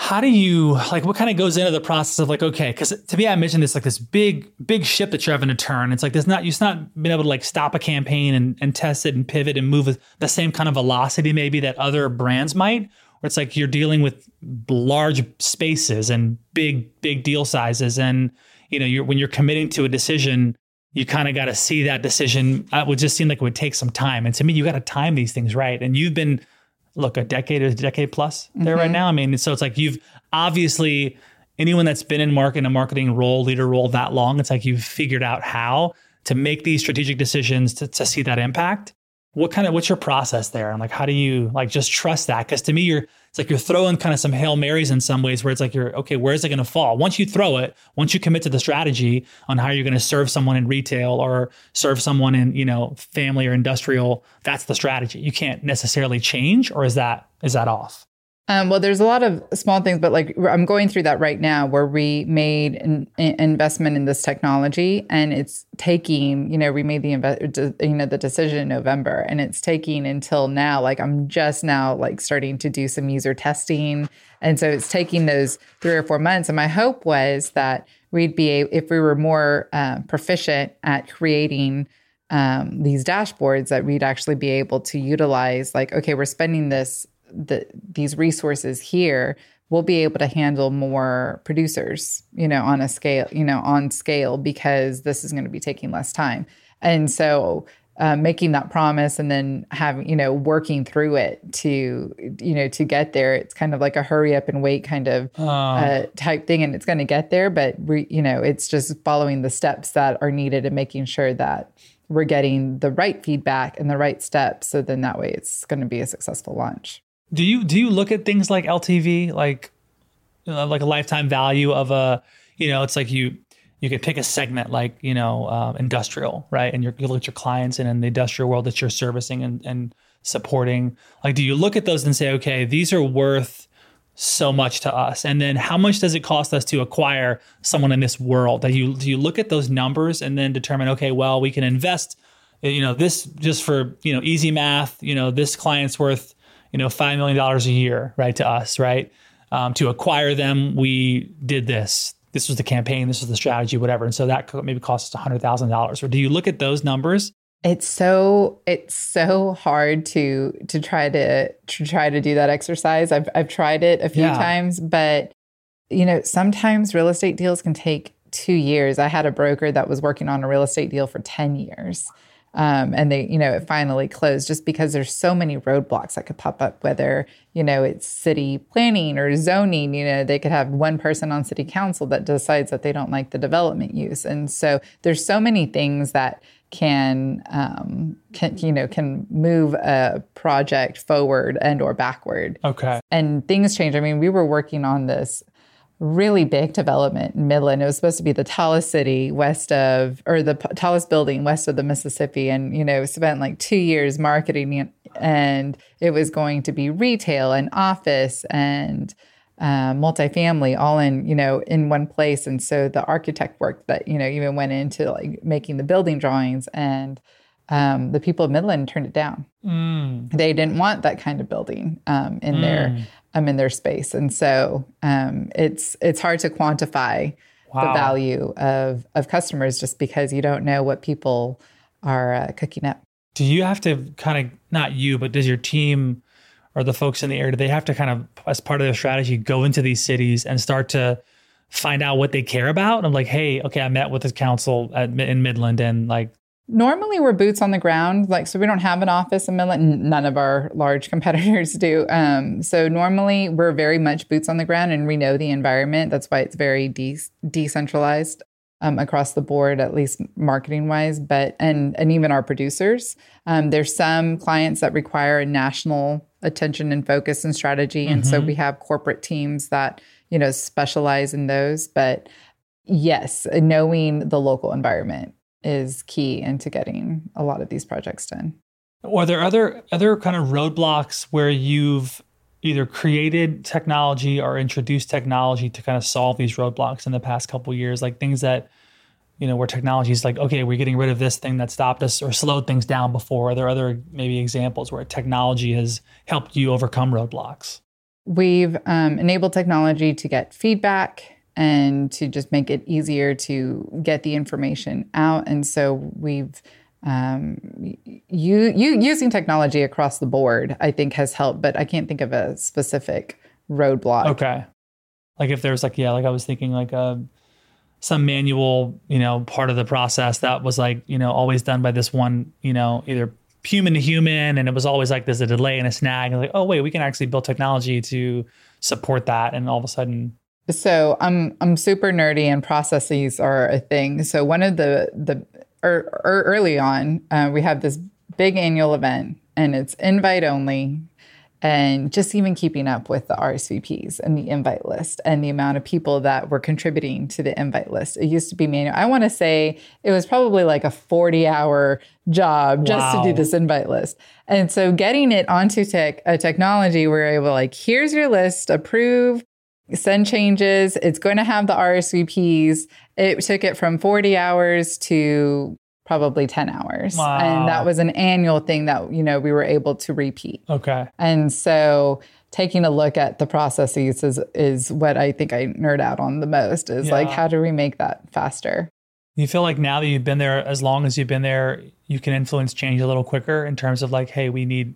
how do you like what kind of goes into the process of like okay because to me i mentioned this like this big big ship that you're having to turn. It's like there's not you're not being able to like stop a campaign and, and test it and pivot and move with the same kind of velocity maybe that other brands might where it's like you're dealing with large spaces and big big deal sizes and you know you're when you're committing to a decision you kind of got to see that decision. It would just seem like it would take some time. And to me, you got to time these things right. And you've been, look, a decade or a decade plus there mm-hmm. right now. I mean, so it's like you've obviously anyone that's been in market a marketing role, leader role that long, it's like you've figured out how to make these strategic decisions to, to see that impact. what kind of what's your process there and like how do you like just trust that because to me you're it's like you're throwing kind of some hail marys in some ways where it's like you're okay where is it going to fall? Once you throw it once you commit to the strategy on how you're going to serve someone in retail or serve someone in you know family or industrial that's the strategy. You can't necessarily change or is that is that off um, well, there's a lot of small things, but like I'm going through that right now where we made an, investment in this technology and it's taking, you know, we made the invest, you know, the decision in November and it's taking until now. Like I'm just now like starting to do some user testing. And so it's taking those three or four months. And my hope was that we'd be, if we were more uh, proficient at creating um, these dashboards, that we'd actually be able to utilize like, okay, we're spending this the these resources here we'll be able to handle more producers you know on a scale you know on scale because this is going to be taking less time. And so uh, making that promise and then having you know working through it to you know to get there it's kind of like a hurry up and wait kind of uh, uh, type thing and it's going to get there but we you know it's just following the steps that are needed and making sure that we're getting the right feedback and the right steps so then that way it's going to be a successful launch do you do you look at things like LTV, like uh, like a lifetime value of a, you know, it's like you you could pick a segment like you know uh, industrial, right? And you look at your clients and in the industrial world that you're servicing and, and supporting. Like, do you look at those and say, okay, these are worth so much to us, and then how much does it cost us to acquire someone in this world? That you do you look at those numbers and then determine, okay, well, we can invest, you know, this just for you know easy math, you know, this client's worth you know, $5 million a year, right, to us, right? Um, to acquire them, we did this. This was the campaign, this was the strategy, whatever. And so that could maybe cost us $100,000. Or do you look at those numbers? It's so it's so hard to to try to to try to do that exercise. I've I've tried it a few yeah. times, but you know, sometimes real estate deals can take 2 years. I had a broker that was working on a real estate deal for 10 years. Um, and they, you know, it finally closed just because there's so many roadblocks that could pop up, whether, you know, it's city planning or zoning, you know, they could have one person on city council that decides that they don't like the development use. And so there's so many things that can, um, can, you know, can move a project forward and or backward. Okay. And things change. I mean, we were working on this really big development in Midland. It was supposed to be the tallest city west of, or the p- tallest building west of the Mississippi. And, you know, spent like two years marketing it. And it was going to be retail and office and uh, multifamily all in, you know, in one place. And so the architect work that, you know, even went into like making the building drawings and, um, the people of Midland turned it down. Mm. They didn't want that kind of building um, in mm. their um, in their space, and so um, it's it's hard to quantify wow. the value of of customers just because you don't know what people are uh, cooking up. Do you have to kind of not you, but does your team or the folks in the area do they have to kind of as part of their strategy go into these cities and start to find out what they care about? I'm like, hey, okay, I met with the council at, in Midland, and like Normally, we're boots on the ground. Like, so we don't have an office in Midland. None of our large competitors do. Um, so normally, we're very much boots on the ground, and we know the environment. That's why it's very de- decentralized um, across the board, at least marketing wise. But and and even our producers, um, there's some clients that require a national attention and focus and strategy, and mm-hmm. so we have corporate teams that you know specialize in those. But yes, knowing the local environment is key into getting a lot of these projects done. Are there other other kind of roadblocks where you've either created technology or introduced technology to kind of solve these roadblocks in the past couple years, like things that you know where technology is like, okay, we're getting rid of this thing that stopped us or slowed things down before. Are there other maybe examples where technology has helped you overcome roadblocks? We've um, enabled technology to get feedback and to just make it easier to get the information out. And so we've um, you, you using technology across the board, I think has helped, but I can't think of a specific roadblock. Okay. Like if there's like, yeah, like I was thinking like a, uh, some manual, you know, part of the process that was like, you know, always done by this one, you know, either human to human. And it was always like there's a delay and a snag. And like, oh, wait, we can actually build technology to support that. And all of a sudden, so I'm I'm super nerdy and processes are a thing. So one of the the er, er, early on, uh, we have this big annual event and it's invite only and just even keeping up with the RSVPs and the invite list and the amount of people that were contributing to the invite list. It used to be manual. I want to say it was probably like a 40 hour job just wow. to do this invite list. And so getting it onto tech, a technology where we're able like, here's your list, approve, send changes. It's going to have the RSVPs. It took it from 40 hours to probably 10 hours. Wow. And that was an annual thing that, you know, we were able to repeat. Okay. And so taking a look at the processes is is what I think I nerd out on the most is yeah. like how do we make that faster? You feel like now that you've been there as long as you've been there, you can influence change a little quicker in terms of like, hey, we need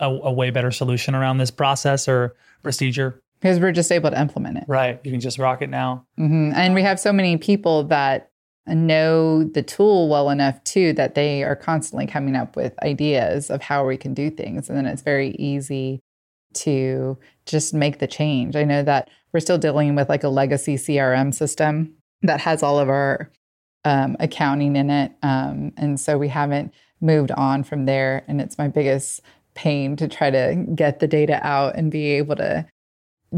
a, a way better solution around this process or procedure. Because we're just able to implement it. Right. You can just rock it now. Mm-hmm. And we have so many people that know the tool well enough too that they are constantly coming up with ideas of how we can do things and then it's very easy to just make the change i know that we're still dealing with like a legacy crm system that has all of our um, accounting in it um, and so we haven't moved on from there and it's my biggest pain to try to get the data out and be able to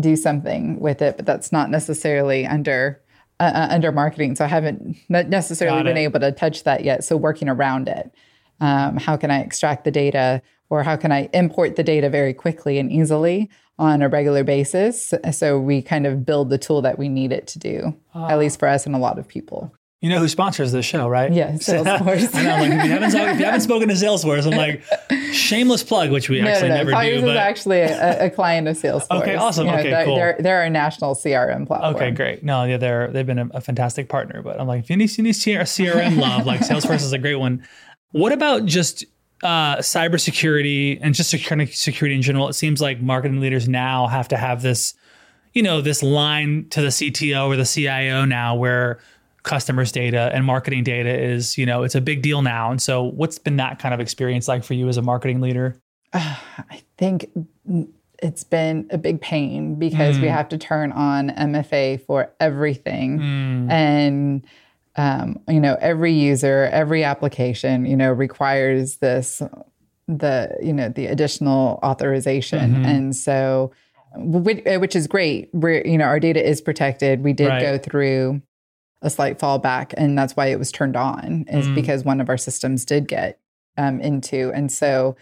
do something with it but that's not necessarily under uh, uh, under marketing. So I haven't necessarily been able to touch that yet. So working around it. Um, how can I extract the data or how can I import the data very quickly and easily on a regular basis? So we kind of build the tool that we need it to do, uh, at least for us and a lot of people. You know who sponsors this show, right? Yeah, Salesforce. I know. Like, if, you haven't, if you haven't spoken to Salesforce, I'm like, shameless plug, which we no, actually no, no. never Colliers do. is actually a, a, client of Salesforce. okay, awesome. You know, okay, they're, cool. They're, they're a national CRM platform. Okay, great. No, yeah, they're they've been a, a fantastic partner. But I'm like, if you need, you need CRM love, like Salesforce is a great one. What about just uh, cybersecurity and just security in general? It seems like marketing leaders now have to have this, you know, this line to the CTO or the CIO now where customers data and marketing data is you know it's a big deal now and so what's been that kind of experience like for you as a marketing leader uh, i think it's been a big pain because mm. we have to turn on mfa for everything mm. and um, you know every user every application you know requires this the you know the additional authorization mm-hmm. and so which, which, is great we're you know our data is protected we did right. go through a slight fallback, and that's why it was turned on, is mm. because one of our systems did get um, into, and so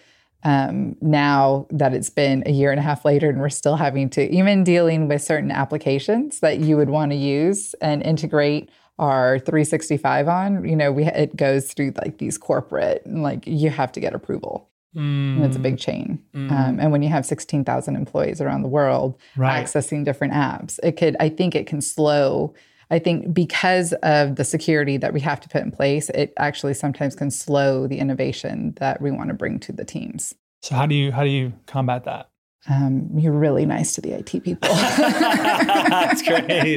um, now that it's been a year and a half later, and we're still having to even dealing with certain applications that you would want to use and integrate our 365 on, you know, we it goes through like these corporate, and like you have to get approval. Mm. And it's a big chain. Mm. Um, and when you have 16,000 employees around the world right. accessing different apps, it could, I think it can slow I think because of the security that we have to put in place, it actually sometimes can slow the innovation that we want to bring to the teams. So how do you how do you combat that? Um, you're really nice to the IT people. That's great.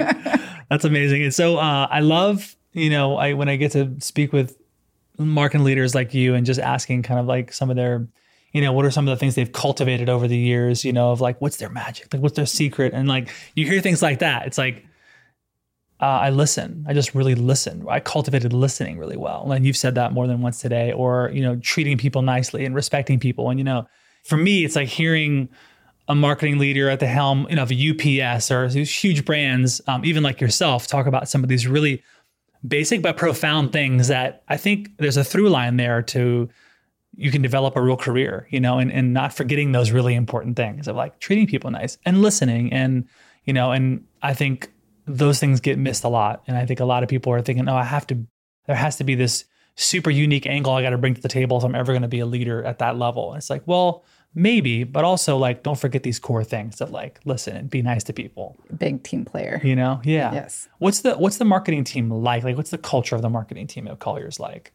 That's amazing. And so uh, I love you know I when I get to speak with marketing leaders like you and just asking kind of like some of their you know what are some of the things they've cultivated over the years you know of like what's their magic like what's their secret and like you hear things like that it's like uh, I listen. I just really listen. I cultivated listening really well. And you've said that more than once today, or, you know, treating people nicely and respecting people. And, you know, for me, it's like hearing a marketing leader at the helm, you know, of a UPS or these huge brands, um, even like yourself, talk about some of these really basic but profound things that I think there's a through line there to you can develop a real career, you know, and, and not forgetting those really important things of like treating people nice and listening and, you know, and I think those things get missed a lot. And I think a lot of people are thinking, oh, I have to, there has to be this super unique angle I got to bring to the table if I'm ever going to be a leader at that level. And it's like, well, maybe, but also like, don't forget these core things of like, listen and be nice to people. Big team player. You know? Yeah. Yes. What's the, what's the marketing team like? Like, what's the culture of the marketing team at Colliers like?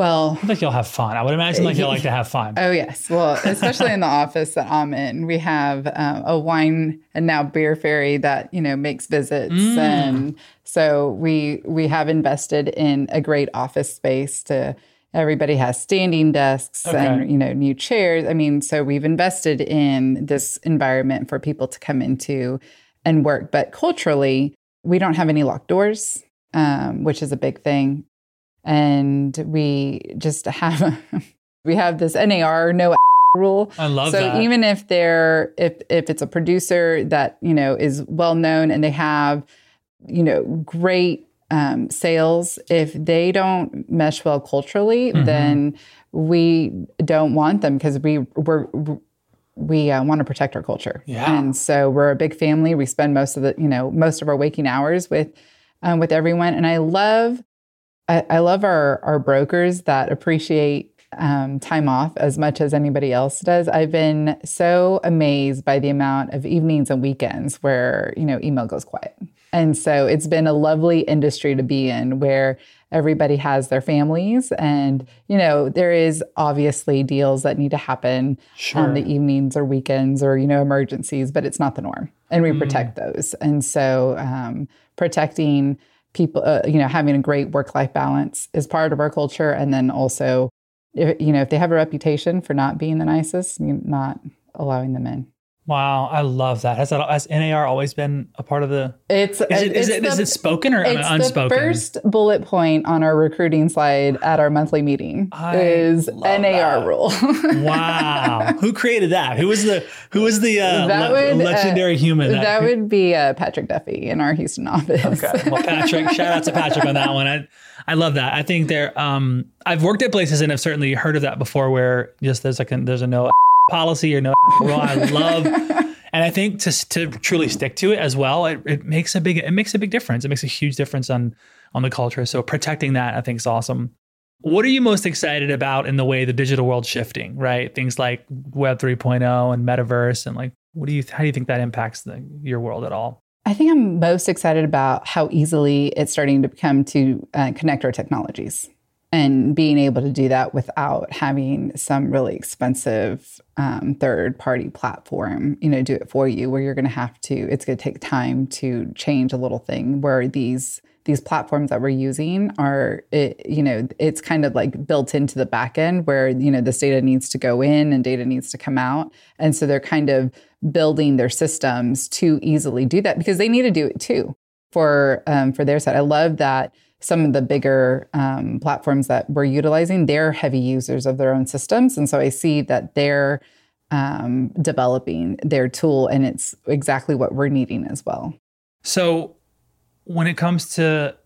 Well, I like you'll have fun. I would imagine like you'll like to have fun. Oh yes. Well, especially in the office that I'm in, we have um, a wine and now beer fairy that you know makes visits, mm. and so we we have invested in a great office space to. Everybody has standing desks okay. and you know new chairs. I mean, so we've invested in this environment for people to come into and work. But culturally, we don't have any locked doors, um, which is a big thing and we just have We have this NAR no rule. I love so that. even if they're if if it's a producer that you know is well known and they have you know great um, sales, if they don't mesh well culturally, Mhm. then we don't want them because we we're we uh, want to protect our culture. Yeah. And so we're a big family. We spend most of the you know most of our waking hours with um, with everyone, and I love I, I love our our brokers that appreciate um, time off as much as anybody else does. I've been so amazed by the amount of evenings and weekends where you know email goes quiet, and so it's been a lovely industry to be in where everybody has their families, and you know there is obviously deals that need to happen Sure. on the evenings or weekends or you know emergencies, but it's not the norm, and we protect those, and so um, protecting people, uh, you know, having a great work life balance is part of our culture, and then also if, you know, if they have a reputation for not being the nicest, not allowing them in. Wow, I love that. Has that has NAR always been a part of the? It's Is it is it's it, is the- it spoken or it's unspoken? the first bullet point on our recruiting slide at our monthly meeting I is NAR that. rule. wow, who created that? Who was the who was the uh, That le- would, uh, legendary human? that would be uh, Patrick Duffy in our Houston office. Okay. Well, Patrick, shout out to Patrick on that one. I, I love that. I think there. Um, I've worked at places and I've certainly heard of that before, where just there's like a, there's a no policy or no. I love, and I think to to truly stick to it as well, it, it makes a big it makes a big difference. It makes a huge difference on on the culture. So protecting that, I think, is awesome. What are you most excited about in the way the digital world's shifting? Right, things like Web 3.0 and metaverse, and like, what do you how do you think that impacts the, your world at all? I think I'm most excited about how easily it's starting to become to uh, connect our technologies and being able to do that without having some really expensive um, third party platform, you know, do it for you where you're going to have to, it's going to take time to change a little thing where these these platforms that we're using are it, you know it's kind of like built into the back end where you know this data needs to go in and data needs to come out. And so they're kind of building their systems to easily do that because they need to do it too for um, for their side. I love that some of the bigger um, platforms that we're utilizing they're heavy users of their own systems and so i see that they're um, developing their tool and it's exactly what we're needing as well So when it comes to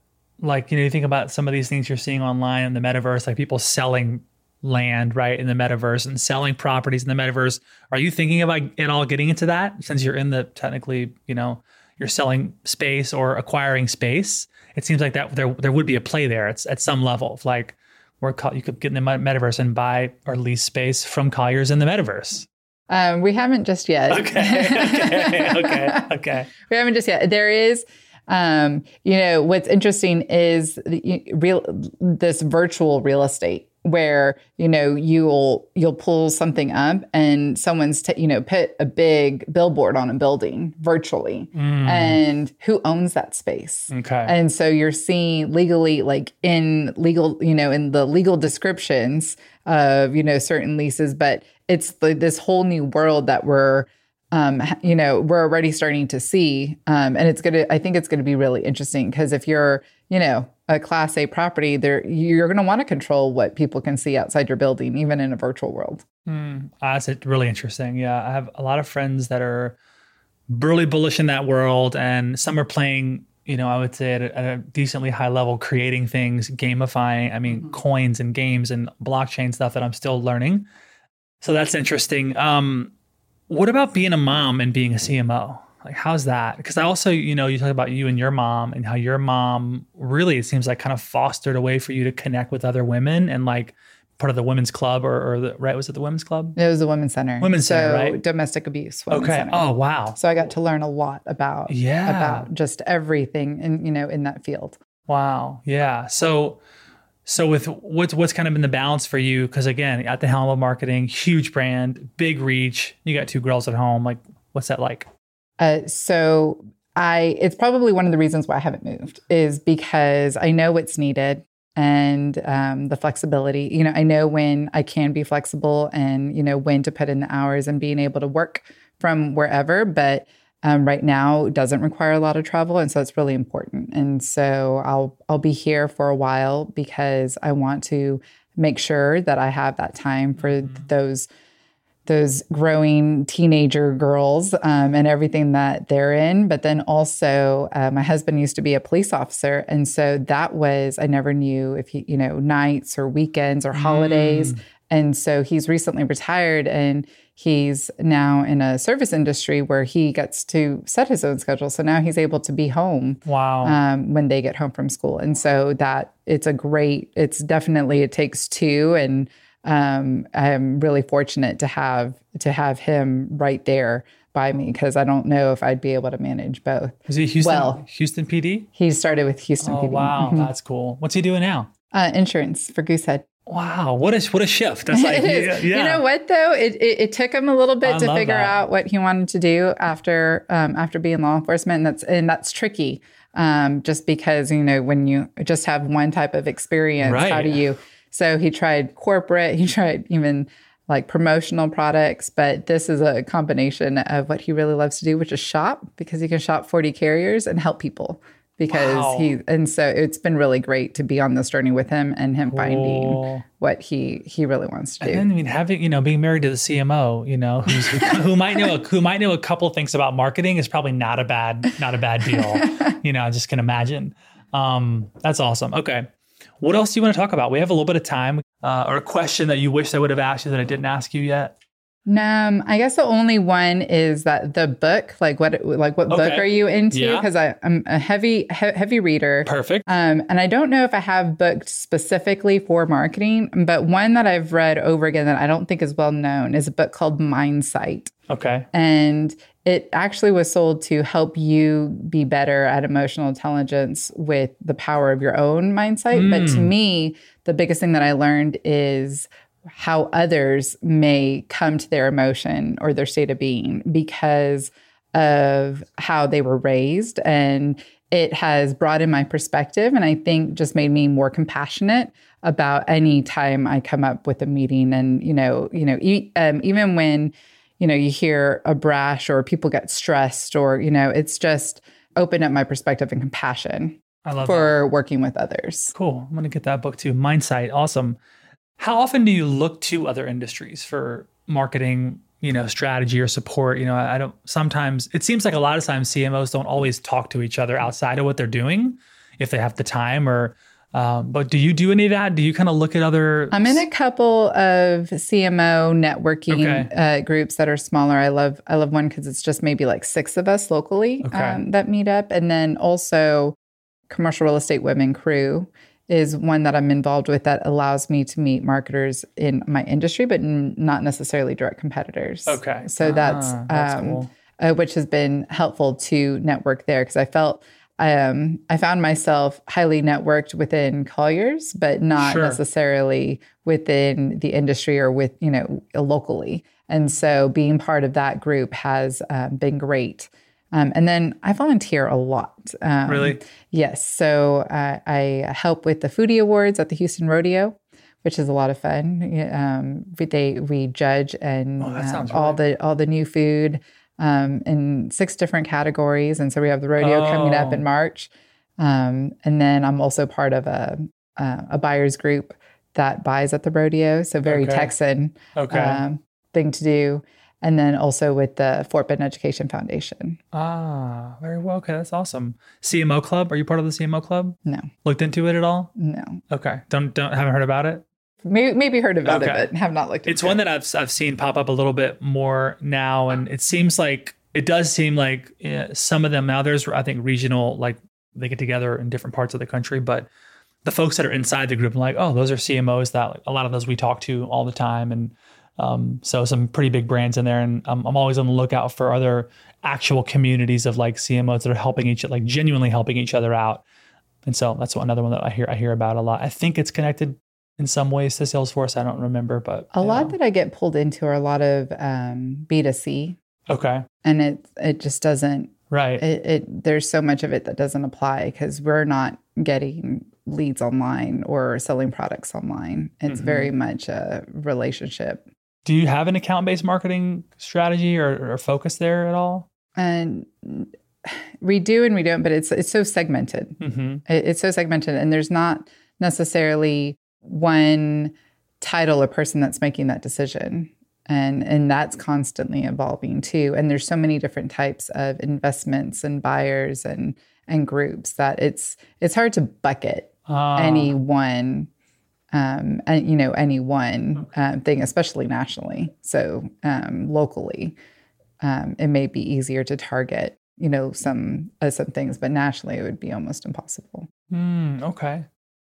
like, you know, you think about some of these things you're seeing online in the metaverse, like people selling land, right, in the metaverse and selling properties in the metaverse. Are you thinking about at all getting into that since you're in the technically, you know, you're selling space or acquiring space? It seems like that there there would be a play there. It's at some level. Like where you could get in the metaverse and buy or lease space from Colliers in the metaverse. um, we haven't just yet Okay. Okay. okay. Okay. we haven't just yet. There is, um, you know, what's interesting is the, real this virtual real estate where you know you'll you'll pull something up and someone's t- you know put a big billboard on a building virtually and who owns that space Okay. and so you're seeing legally, like in legal, you know, in the legal descriptions of, you know, certain leases, but it's the, this whole new world that we're, um, you know, we're already starting to see. Um, and it's to, I think it's going to be really interesting because if you're, you know, a class A property, there, you're going to want to control what people can see outside your building, even in a virtual world. Mm, that's it- really interesting. Yeah, I have a lot of friends that are really bullish in that world, and some are playing. You know, I would say at a, at a decently high level, creating things, gamifying. I mean, coins and games and blockchain stuff that I'm still learning. So that's interesting. Um, what about being a mom and being a CMO? Like, how's that? Because I also, you know, you talk about you and your mom and how your mom really, it seems like, kind of fostered a way for you to connect with other women and like part of the women's club or, or the right was it the women's club? It was the women's center. Women's so center, right? Domestic abuse. Women's Okay. Center. Oh wow. So I got to learn a lot about Yeah. about just everything in you know in that field. Wow. Yeah. So so with what's what's kind of been the balance for you? Because again, at the helm of marketing, huge brand, big reach. You got two girls at home. Like, what's that like? Uh, so I it's probably one of the reasons why I haven't moved is because I know what's needed and um, the flexibility. You know, I know when I can be flexible and you know when to put in the hours and being able to work from wherever. But um, right now doesn't require a lot of travel, and so it's really important. And so I'll I'll be here for a while because I want to make sure that I have that time for mm-hmm. those those growing teenager girls um, and everything that they're in. But then also, uh, my husband used to be a police officer. And so that was, I never knew if he, you know, nights or weekends or holidays. Mm. And so he's recently retired and he's now in a service industry where he gets to set his own schedule. So now he's able to be home. Wow. Um, when they get home from school. And so that it's a great, it's definitely, it takes two. And um, I'm really fortunate to have to have him right there by me because I don't know if I'd be able to manage both. Is he Houston? Well, Houston PD. He started with Houston oh, PD. Wow, mm-hmm. that's cool. What's he doing now? Uh, insurance for Goosehead. Wow, what a what a shift! That's like yeah, yeah, You know what though? It, it, it took him a little bit I to figure that. out what he wanted to do after um, after being law enforcement, and that's and that's tricky. Um, just because you know when you just have one type of experience, right. how do you so he tried corporate, he tried even like promotional products, but this is a combination of what he really loves to do, which is shop because he can shop 40 carriers and help people because wow. he and so it's been really great to be on this journey with him and him finding what he he really wants to do. And I mean, having you know, being married to the CMO, you know, who might know a, who might know a couple things about marketing is probably not a bad not a bad deal. you know, I just can imagine. Um, that's awesome. Okay, what else do you want to talk about? We have a little bit of time, uh, or a question that you wish I would have asked you that I didn't ask you yet. Um, I guess the only one is that the book, like what, like what okay. book are you into? Because yeah. I'm a heavy, he- heavy reader. Perfect. Um, and I don't know if I have booked specifically for marketing, but one that I've read over again that I don't think is well known is a book called Mindsight. Okay. And it actually was sold to help you be better at emotional intelligence with the power of your own mindset. Mm. But to hmm. me, the biggest thing that I learned is how others may come to their emotion or their state of being because of how they were raised. And it has broadened my perspective and I think just made me more compassionate about any time I come up with a meeting. And, you know, you know, e- um, even when you know, you hear a brash or people get stressed or, you know, it's just open up my perspective and compassion I love for that. working with others. Cool. I'm going to get that book too. Mindsight. Awesome. How often do you look to other industries for marketing, you know, strategy or support? You know, I don't sometimes it seems like a lot of times CMOs don't always talk to each other outside of what they're doing if they have the time or um, but do you do any of that? Do you kind of look at other? I'm in a couple of CMO networking okay. uh, groups that are smaller. I love I love one because it's just maybe like six of us locally okay. um, that meet up, and then also commercial real estate women crew is one that I'm involved with that allows me to meet marketers in my industry, but n- not necessarily direct competitors. Okay, so that's, ah, that's um, cool. uh, which has been helpful to network there because I felt um, I found myself highly networked within Colliers, but not sure. necessarily within the industry or with, you know, locally. And so being part of that group has um, been great. Um, and then I volunteer a lot. Um, really? Yes. So uh, I help with the foodie awards at the Houston Rodeo, which is a lot of fun. Um, we, they, we judge and oh, um, all the all the new food um, in six different categories. And so we have the rodeo oh. coming up in oh. March. Um, and then I'm also part of a, uh, a buyer's group that buys at the rodeo. So very okay. Texan okay. um, thing to do. And then also with the Fort Bend Education Foundation. Ah, very well. Okay, that's awesome. CMO Club. Are you part of the CMO Club? No. Looked into it at all? No. Okay. Don't don't haven't heard about it. Maybe, maybe heard about okay. it, but have not looked. It's one it. that I've I've seen pop up a little bit more now, and it seems like it does seem like yeah, some of them now. There's I think regional like they get together in different parts of the country, but the folks that are inside the group, I'm like, oh, those are CMOs that like, a lot of those we talk to all the time, and um, so some pretty big brands in there, and I'm, I'm always on the lookout for other actual communities of like CMOs that are helping each other, like genuinely helping each other out. And so that's another one that I hear I hear about a lot. I think it's connected in some ways to Salesforce. I don't remember, but a lot know. that I get pulled into are a lot of um, B2C. Okay. And it it just doesn't right. It, it there's so much of it that doesn't apply because we're not getting leads online or selling products online. It's mm-hmm. very much a relationship. Do you have an account based marketing strategy or, or focus there at all? And we do and we don't, but it's it's so segmented. Mm-hmm. It, it's so segmented, and there's not necessarily one title or person that's making that decision. And and that's constantly evolving too. And there's so many different types of investments and buyers and and groups that it's it's hard to bucket uh. any one um and you know any one uh, thing especially nationally. So um locally um it may be easier to target you know some uh, some things but nationally it would be almost impossible. Mm, okay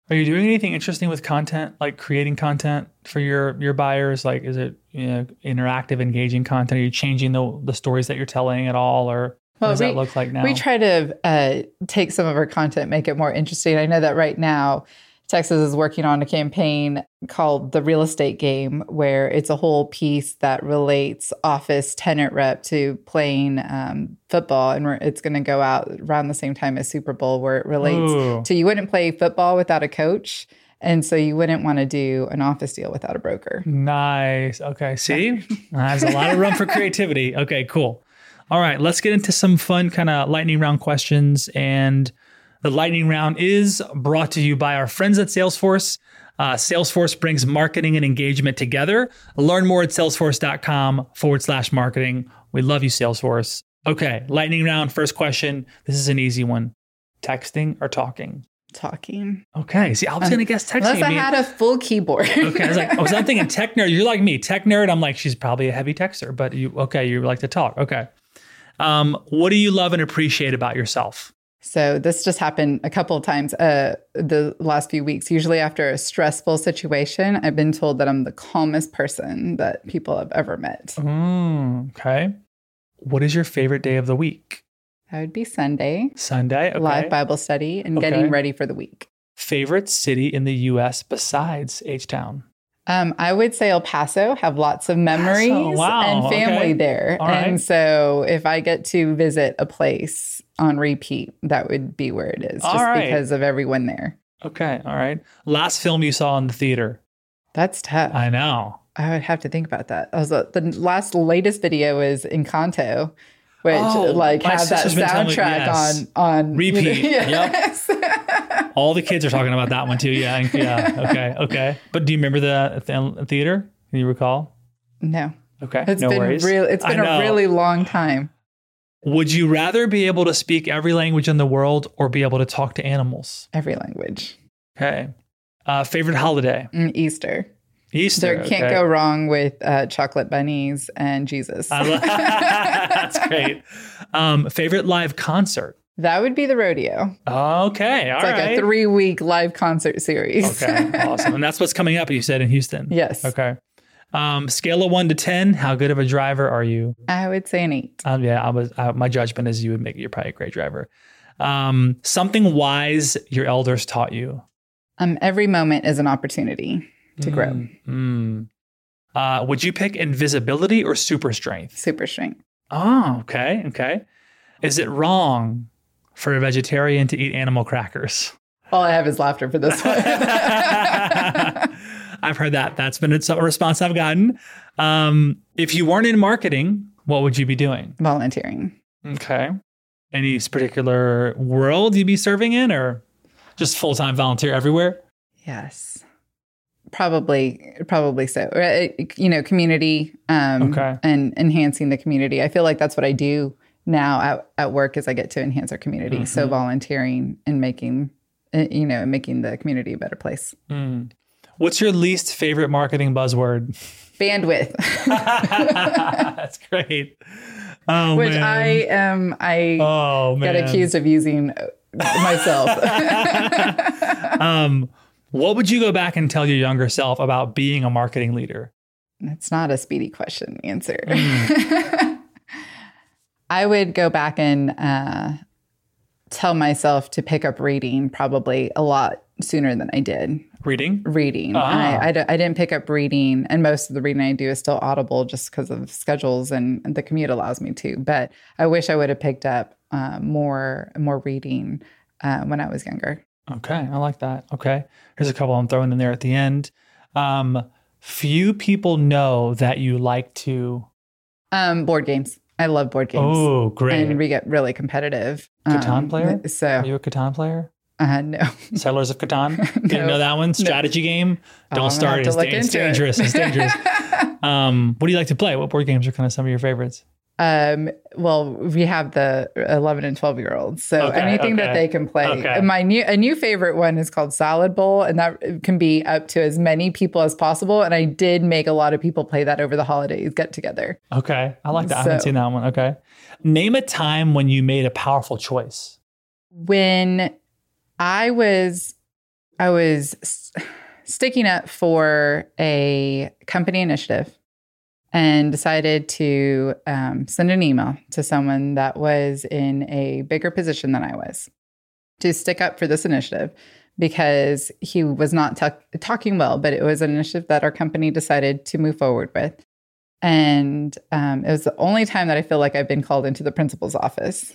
are you doing anything interesting with content, like creating content for your your buyers? Like, is it you know, interactive, engaging content? Are you changing the the stories that you're telling at all, or well, what does we, that look like now? We try to uh, take some of our content, make it more interesting. I know that right now Texas is working on a campaign called The Real Estate Game, where it's a whole piece that relates office tenant rep to playing um, football. And it's going to go out around the same time as Super Bowl, where it relates Ooh. to you wouldn't play football without a coach. And so you wouldn't want to do an office deal without a broker. Nice. Okay. See, there's a lot of room for creativity. Okay, cool. All right, let's get into some fun kind of lightning round questions. And the lightning round is brought to you by our friends at Salesforce. Uh, Salesforce brings marketing and engagement together. Learn more at salesforce.com forward slash marketing. We love you, Salesforce. Okay, lightning round. First question. This is an easy one texting or talking? Talking. Okay. See, I was going to guess texting. Unless I had a full keyboard. okay. I was like, I was thinking tech nerd. You're like me, tech nerd. I'm like, she's probably a heavy texter, but you, okay, you like to talk. Okay. Um, what do you love and appreciate about yourself? So this just happened a couple of times uh, the last few weeks. Usually after a stressful situation, I've been told that I'm the calmest person that people have ever met. Mm, okay. What is your favorite day of the week? That would be Sunday. Sunday, okay. Live Bible study and okay. getting ready for the week. Favorite city in the U.S. besides H Town? Um, I would say El Paso have lots of memories wow. and family okay. there. And so if I get to visit a place on repeat, that would be where it is, just right. because of everyone there. Okay. All right. Last film you saw in the theater? That's tough. I know. I would have to think about that. I was, uh, the last latest video is Encanto, which oh, like has that soundtrack yes. on on repeat. Yes. Yep. All the kids are talking about that one too. Yeah. Yeah. Okay. Okay. But do you remember the th- theater? Can you recall? No. Okay. It's no been worries. real. It's been a really long time. Would you rather be able to speak every language in the world or be able to talk to animals? Every language. Okay. Uh, favorite holiday? Mm, Easter. Easter. There can't okay. go wrong with uh, chocolate bunnies and Jesus. That's great. Um, favorite live concert? That would be the rodeo. Okay, all it's like right. a three week live concert series. okay, awesome. And that's what's coming up, you said, in Houston. Yes. Okay. Um, scale of one to ten, how good of a driver are you? I would say an eight. Um, yeah, I was. Uh, my judgment is you would make you're probably a great driver. Um, something wise your elders taught you. Um, every moment is an opportunity to mm, grow. Mm. Uh, would you pick invisibility or super strength? Super strength. Oh, okay, okay. Is it wrong for a vegetarian to eat animal crackers? All I have is laughter for this one. I've heard that. That's been a response I've gotten. Um, if you weren't in marketing, what would you be doing? Volunteering. Okay. Any particular world you'd be serving in or just full time volunteer everywhere? Yes. Probably, probably so. Uh, you know, community um, okay. and enhancing the community. I feel like that's what I do now at, at work is I get to enhance our community. Mm-hmm. So volunteering and making, uh, you know, making the community a better place. Mm. What's your least favorite marketing buzzword? Bandwidth. That's great. Oh, Which man. I am. I oh, got accused of using myself. um, what would you go back and tell your younger self about being a marketing leader? It's not a speedy question answer. Mm. I would go back and uh, tell myself to pick up reading probably a lot sooner than I did. Reading? Reading. Ah. I, I, d- I didn't pick up reading, and most of the reading I do is still audible just because of schedules and the commute allows me to. But I wish I would have picked up uh, more more reading uh, when I was younger. Okay, I like that. Okay, here's a couple I'm throwing in there at the end. Um, few people know that you like to um, board games. I love board games. Oh, great! And we get really competitive. Catan um, player? So are you a Catan player? Uh, no. Settlers of Catan. Didn't no. know that one. Strategy no. game. Don't oh, start. It's, da- it's dangerous. It. It's dangerous. um, what do you like to play? What board games are kind of some of your favorites? Um, well, we have the 11 and 12 year olds. So okay, anything okay. that they can play. Okay. My new a new favorite one is called Salad Bowl and that can be up to as many people as possible and I did make a lot of people play that over the holidays get together. Okay. I like that. So, I haven't seen that one. Okay. Name a time when you made a powerful choice. When I was I was sticking up for a company initiative and decided to um, send an email to someone that was in a bigger position than I was to stick up for this initiative because he was not t- talking well, but it was an initiative that our company decided to move forward with. And um, it was the only time that I feel like I've been called into the principal's office.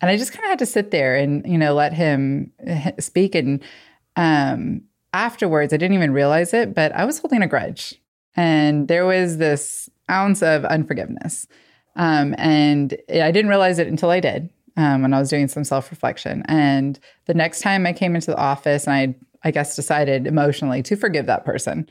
And I just kind of had to sit there and, you know, let him speak. And um, afterwards, I didn't even realize it, but I was holding a grudge. And there was this ounce of unforgiveness. Um, and I didn't realize it until I did um, when I was doing some self reflection. And the next time I came into the office, and I, I guess, decided emotionally to forgive that person.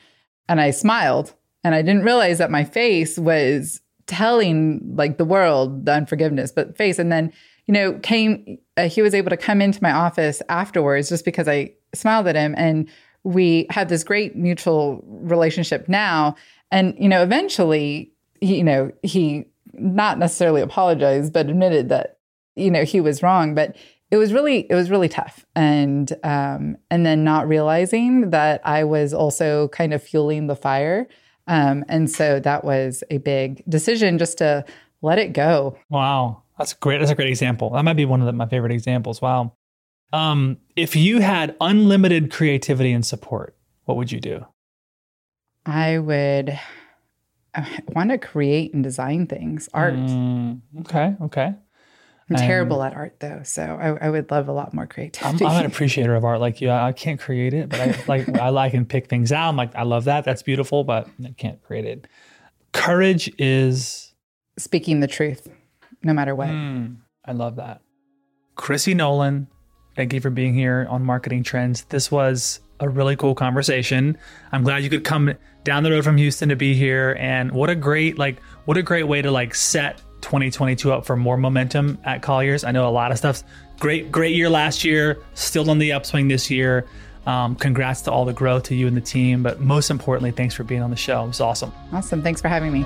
And I smiled, and I didn't realize that my face was telling like the world the unforgiveness, but face. And then, you know, came, uh, he was able to come into my office afterwards just because I smiled at him. And we had this great mutual relationship now. And, you know, eventually, he, you know, he not necessarily apologized, but admitted that, you know, he was wrong. But it was really, it was really tough. And, um, and then not realizing that I was also kind of fueling the fire. Um, and so that was a big decision just to let it go. Wow. That's great. That's a great example. That might be one of the, my favorite examples. Wow. Um, if you had unlimited creativity and support, what would you do? I would want to create and design things, art. Mm, okay, okay. I'm terrible at art though, so I, I, would love a lot more creativity. I'm, I'm, an appreciator of art, like you. I, I can't create it, but I like I like and pick things out. I'm like I love that. That's beautiful, but I can't create it. Courage is speaking the truth, no matter what. Mm, I love that. Chrissy Nolan, Thank you for being here on Marketing Trends. This was a really cool conversation. I'm glad you could come down the road from Houston to be here and what a great like what a great way to like set 2022 up for more momentum at Colliers. I know a lot of stuff's great great year last year, still on the upswing this year. Um, congrats to all the growth to you and the team, but most importantly, thanks for being on the show. It was awesome. Awesome. Thanks for having me.